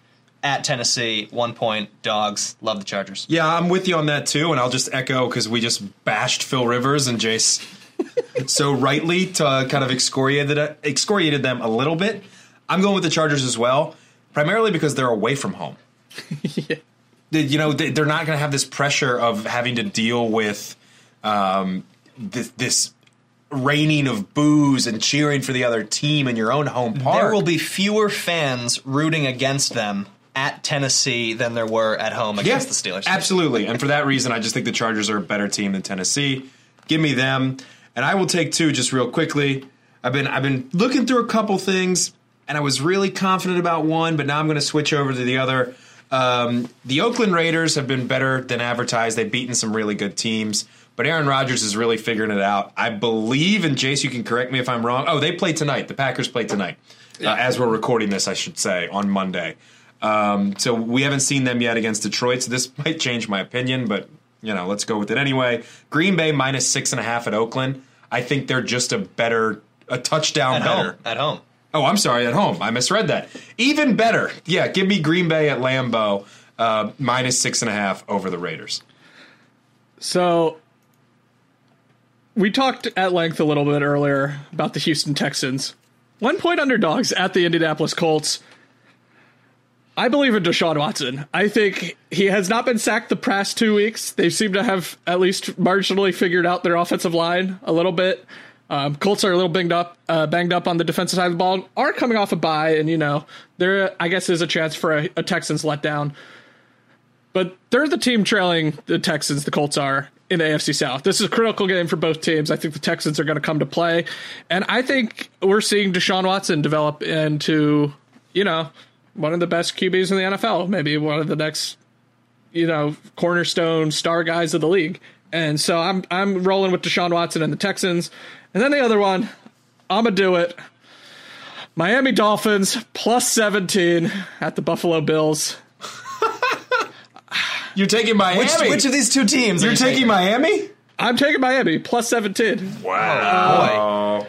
at Tennessee, one point dogs. Love the Chargers. yeah, I'm with you on that too. And I'll just echo because we just bashed Phil Rivers and Jace so rightly to kind of excoriated excoriated them a little bit. I'm going with the Chargers as well, primarily because they're away from home. They- You know, they- they're not going to have this pressure of having to deal with um, this, this raining of boos and cheering for the other team in your own home park. There will be fewer fans rooting against them at Tennessee than there were at home against the Steelers. Absolutely. And for that reason, I just think the Chargers are a better team than Tennessee. Give me them. And I will take two just real quickly. I've been I've been looking through a couple things and I was really confident about one, but now I'm going to switch over to the other. Um, the Oakland Raiders have been better than advertised. They've beaten some really good teams, but Aaron Rodgers is really figuring it out. I believe, and Jace, you can correct me if I'm wrong. Oh, they play tonight. The Packers play tonight, uh, as we're recording this, I should say, on Monday. Um, so we haven't seen them yet against Detroit. So this might change my opinion, but you know, let's go with it anyway. Green Bay minus six and a half at Oakland. I think they're just a better, a touchdown at better. home. At home. Oh, I'm sorry, at home. I misread that. Even better. Yeah, give me Green Bay at Lambeau uh, minus six and a half over the Raiders. So we talked at length a little bit earlier about the Houston Texans. One point underdogs at the Indianapolis Colts. I believe in Deshaun Watson. I think he has not been sacked the past two weeks. They seem to have at least marginally figured out their offensive line a little bit. Um, Colts are a little banged up, uh, banged up on the defensive side of the ball. Are coming off a bye, and you know there, I guess, is a chance for a, a Texans letdown. But they're the team trailing the Texans. The Colts are in the AFC South. This is a critical game for both teams. I think the Texans are going to come to play, and I think we're seeing Deshaun Watson develop into, you know, one of the best QBs in the NFL. Maybe one of the next, you know, cornerstone star guys of the league. And so I'm I'm rolling with Deshaun Watson and the Texans, and then the other one, I'm gonna do it. Miami Dolphins plus 17 at the Buffalo Bills. You're taking Miami. Which, which of these two teams? You're you taking Miami? I'm taking Miami plus 17. Wow.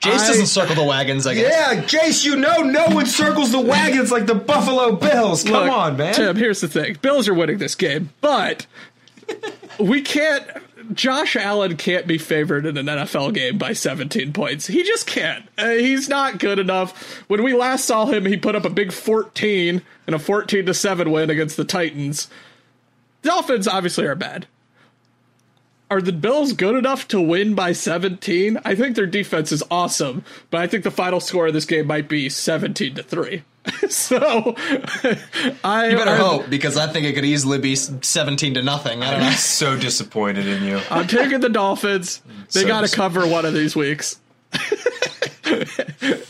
Jace I- doesn't circle the wagons. I guess. yeah, Jace, you know no one circles the wagons like the Buffalo Bills. Come Look, on, man. Tim, here's the thing. Bills are winning this game, but we can't Josh Allen can't be favored in an NFL game by 17 points. He just can't. Uh, he's not good enough. When we last saw him, he put up a big 14 and a 14 to 7 win against the Titans. Dolphins obviously are bad. Are the Bills good enough to win by 17? I think their defense is awesome, but I think the final score of this game might be 17 to 3. so I You better I- hope because I think it could easily be seventeen to nothing. I don't know. I'm so disappointed in you. I'm taking the Dolphins. They So got to cover one of these weeks.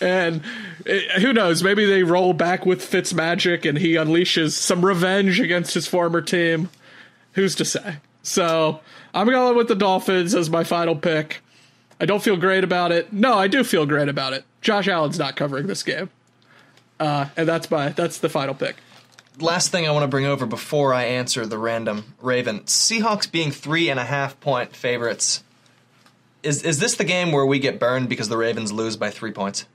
and eh, who knows? Maybe they roll back with Fitzmagic and he unleashes some revenge against his former team. Who's to say? So I'm going with the Dolphins as my final pick. I don't feel great about it. No, I do feel great about it. Josh Allen's not covering this game. Uh, and that's my that's the final pick. Last thing I want to bring over before I answer the random Raven Seahawks being three and a half point favorites. Is is this the game where we get burned because the Ravens lose by three points?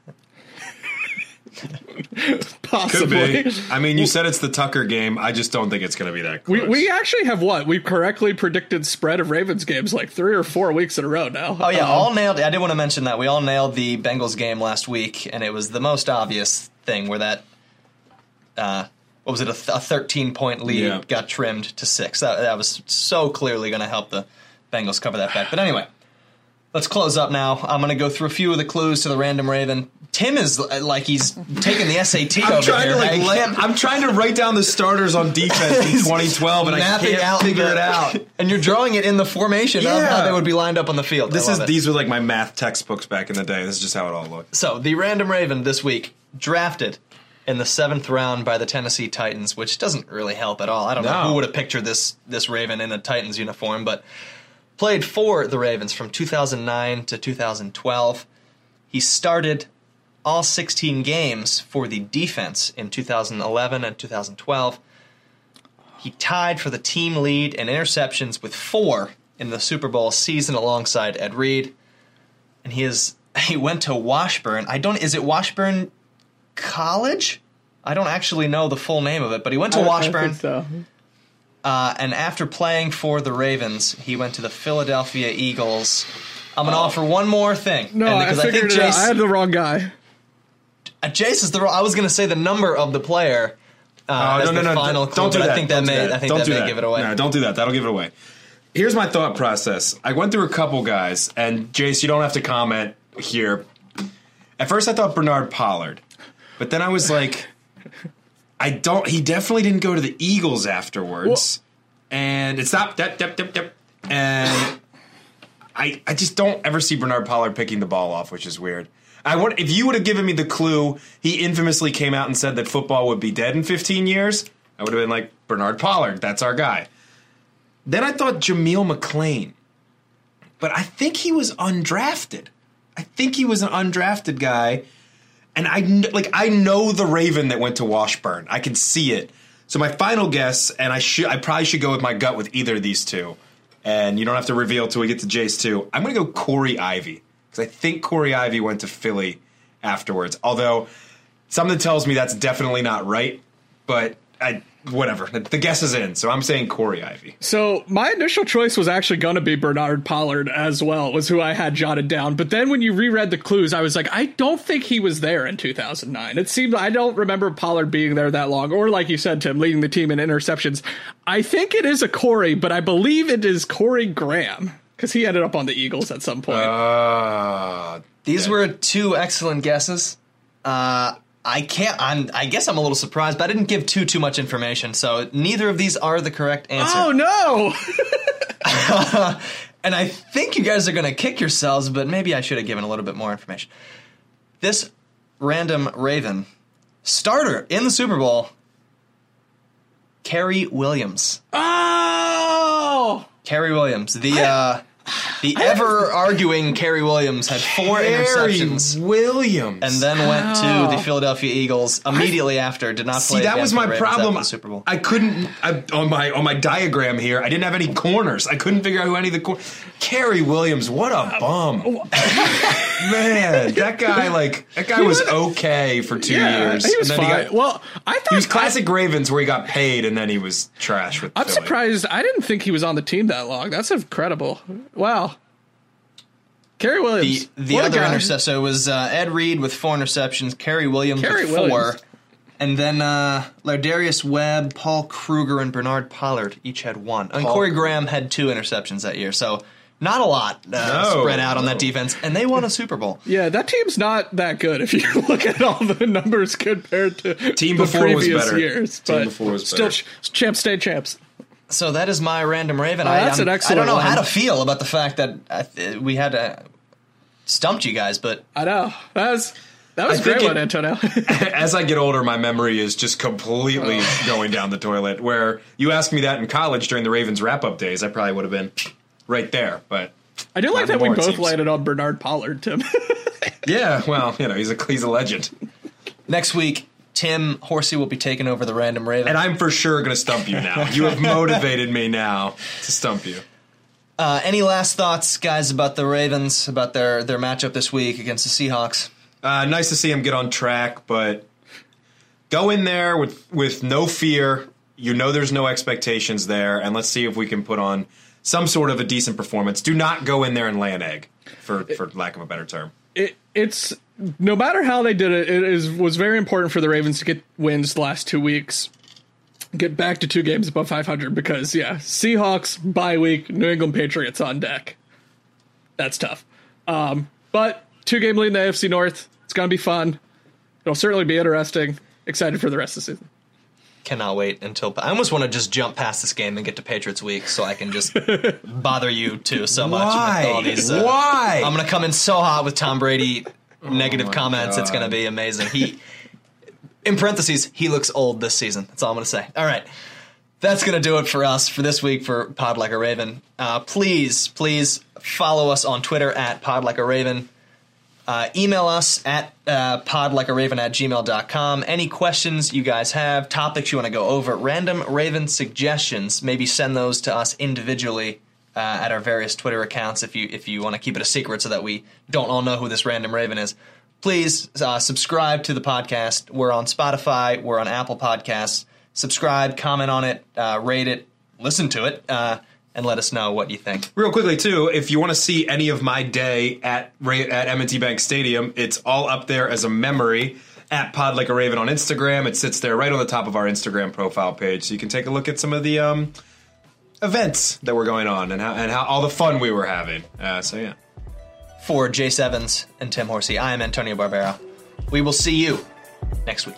Could Possibly. be. I mean, you said it's the Tucker game. I just don't think it's going to be that close. We, we actually have what? We've correctly predicted spread of Ravens games like three or four weeks in a row now. Oh yeah, Um, all nailed. I did want to mention that we all nailed the Bengals game last week, and it was the most obvious thing where that, uh, what was it, a, th- a thirteen point lead Yeah. got trimmed to six. That, that was so clearly going to help the Bengals cover that bet. But anyway, let's close up now. I'm going to go through a few of the clues to the random Raven. Tim is like he's taking the SAT I'm over trying here. to like. let, I'm trying to write down the starters on defense in 2012, and I can't out figure the- it out. and you're drawing it in the formation of Yeah. how they would be lined up on the field. This is it. these were like my math textbooks back in the day. This is just how it all looked. So the random Raven this week drafted in the seventh round by the Tennessee Titans, which doesn't really help at all. I don't know who would have pictured this this Raven in a Titans uniform, but played for the Ravens from 2009 to 2012. He started all 16 games for the defense in 2011 and 2012. He tied for the team lead in interceptions with four in the Super Bowl season alongside Ed Reed and he is he went to Washburn. I don't is it Washburn College? I don't actually know the full name of it, but he went to I- I Washburn. think so. Uh, and after playing for the Ravens, he went to the Philadelphia Eagles. I'm gonna offer one more thing. No, and I because figured it out. I had the wrong guy. uh, Jace is the. Wrong. I was gonna say the number of the player. Uh, as Oh, no, no, the no! Final don't clue, do but that. I think that Don't do may. I think Don't that do may that. give it away. No, don't do that. That'll give it away. Here's my thought process. I went through a couple guys, and Jace, you don't have to comment here. At first, I thought Bernard Pollard, but then I was like, I don't. He definitely didn't go to the Eagles afterwards, and it's not. Dep, dep, dep, dep, and I, I just don't ever see Bernard Pollard picking the ball off, which is weird. I want if you would have given me the clue, he infamously came out and said that football would be dead in 15 years. I would have been like Bernard Pollard, that's our guy. Then I thought Jameel McClain, but I think he was undrafted. I think he was an undrafted guy, and I like I know the Raven that went to Washburn. I can see it. So my final guess, and I should I probably should go with my gut with either of these two, and you don't have to reveal till we get to Jace too. I'm to go Corey Ivy because I think Corey Ivy went to Philly afterwards. Although something tells me that's definitely not right, but I whatever. The guess is in, so I'm saying Corey Ivy. So my initial choice was actually going to be Bernard Pollard as well, was who I had jotted down. But then when you reread the clues, I was like, I don't think he was there in 2009. It seemed I don't remember Pollard being there that long, or like you said, Tim, leading the team in interceptions. I think it is a Corey, but I believe it is Corey Graham because he ended up on the Eagles at some point. Uh, These were two excellent guesses. Uh, I can't. I'm. I guess I'm a little surprised, but I didn't give too too much information. So neither of these are the correct answer. oh no! and I think you guys are going to kick yourselves, but maybe I should have given a little bit more information. This random Raven starter in the Super Bowl, Cary Williams. oh! Cary Williams, the uh, the ever arguing Cary Williams had four interceptions. Williams, and then went to the Philadelphia Eagles immediately after. Did not play. See, that was my Ravens problem. The Super Bowl. I couldn't I, on my on my diagram here. I didn't have any corners. I couldn't figure out who any of the cor- Cary Williams. What a bum, man! That guy, like that guy was okay for two Yeah, years. he was and then fine. He, got, well, I thought he was classic Ravens, where he got paid and then he was trash with. I'm Philly. surprised. I didn't think he was on the team that long. That's incredible. Wow. Cary Williams. The the other guy. interception so it was uh, Ed Reed with four interceptions, Cary Williams Cary with four, Williams. and then uh, Lardarius Webb, Paul Kruger, and Bernard Pollard each had one. And Paul- Corey Graham had two interceptions that year, so not a lot uh, No, spread out on that defense, and they won a Super Bowl. Yeah, that team's not that good if you look at all the numbers compared to Team the before was previous better. years. Team but before was still, better. ch- champs stay champs. So that is my random Raven. Oh, I, that's I'm- an excellent I don't know how to feel about the fact that I th- we had uh, stumped you guys, but I know. That's That was I a great think one, Antonio. As I get older, my memory is just completely going down the toilet. Where you asked me that in college during the Ravens wrap up days, I probably would have been right there. But I do like Not that we both landed on Bernard Pollard, Tim. yeah, well, you know, he's a he's a legend, Next week, Tim Horsey will be taking over the Random Raven. and I'm for sure going to stump you now. You have motivated me now to stump you. Uh, any last thoughts, guys, about the Ravens, about their, their matchup this week against the Seahawks? Uh, nice to see him get on track, but go in there with with no fear. You know there's no expectations there, and let's see if we can put on some sort of a decent performance. Do not go in there and lay an egg, for for lack of a better term. it, it's no matter how they did it, it is was very important for the Ravens to get wins the last two weeks, get back to two games above 500 because yeah, Seahawks bye week, New England Patriots on deck. That's tough. Um, but two game lead in the AFC North. It's gonna be fun. It'll certainly be interesting. Excited for the rest of the season. Cannot wait until. I almost want to just jump past this game and get to Patriots week so I can just bother you too so much. Why? With all these, uh, Why? I'm going to come in so hot with Tom Brady negative comments. It's going to be amazing. He, in parentheses, he looks old this season. That's all I'm going to say. All right. That's going to do it for us for this week for Pod Like a Raven. Uh, please, please follow us on Twitter at Pod Like a Raven. Uh, email us at uh, podlikearaven at gmail.com. Any questions you guys have, topics you want to go over, random Raven suggestions, maybe send those to us individually uh, at our various Twitter accounts if you if you want to keep it a secret so that we don't all know who this random Raven is. Please uh, subscribe to the podcast. We're on Spotify, we're on Apple Podcasts. Subscribe, comment on it, uh, rate it, listen to it, uh, and let us know what you think. Real quickly too, if you want to see any of my day at at M&T Bank Stadium, it's all up there as a memory at Pod Like a Raven on Instagram. It sits there right on the top of our Instagram profile page, so you can take a look at some of the um, events that were going on and how and how all the fun we were having. Uh, so yeah. For Jace Evans and Tim Horsey, I am Antonio Barbera. We will see you next week.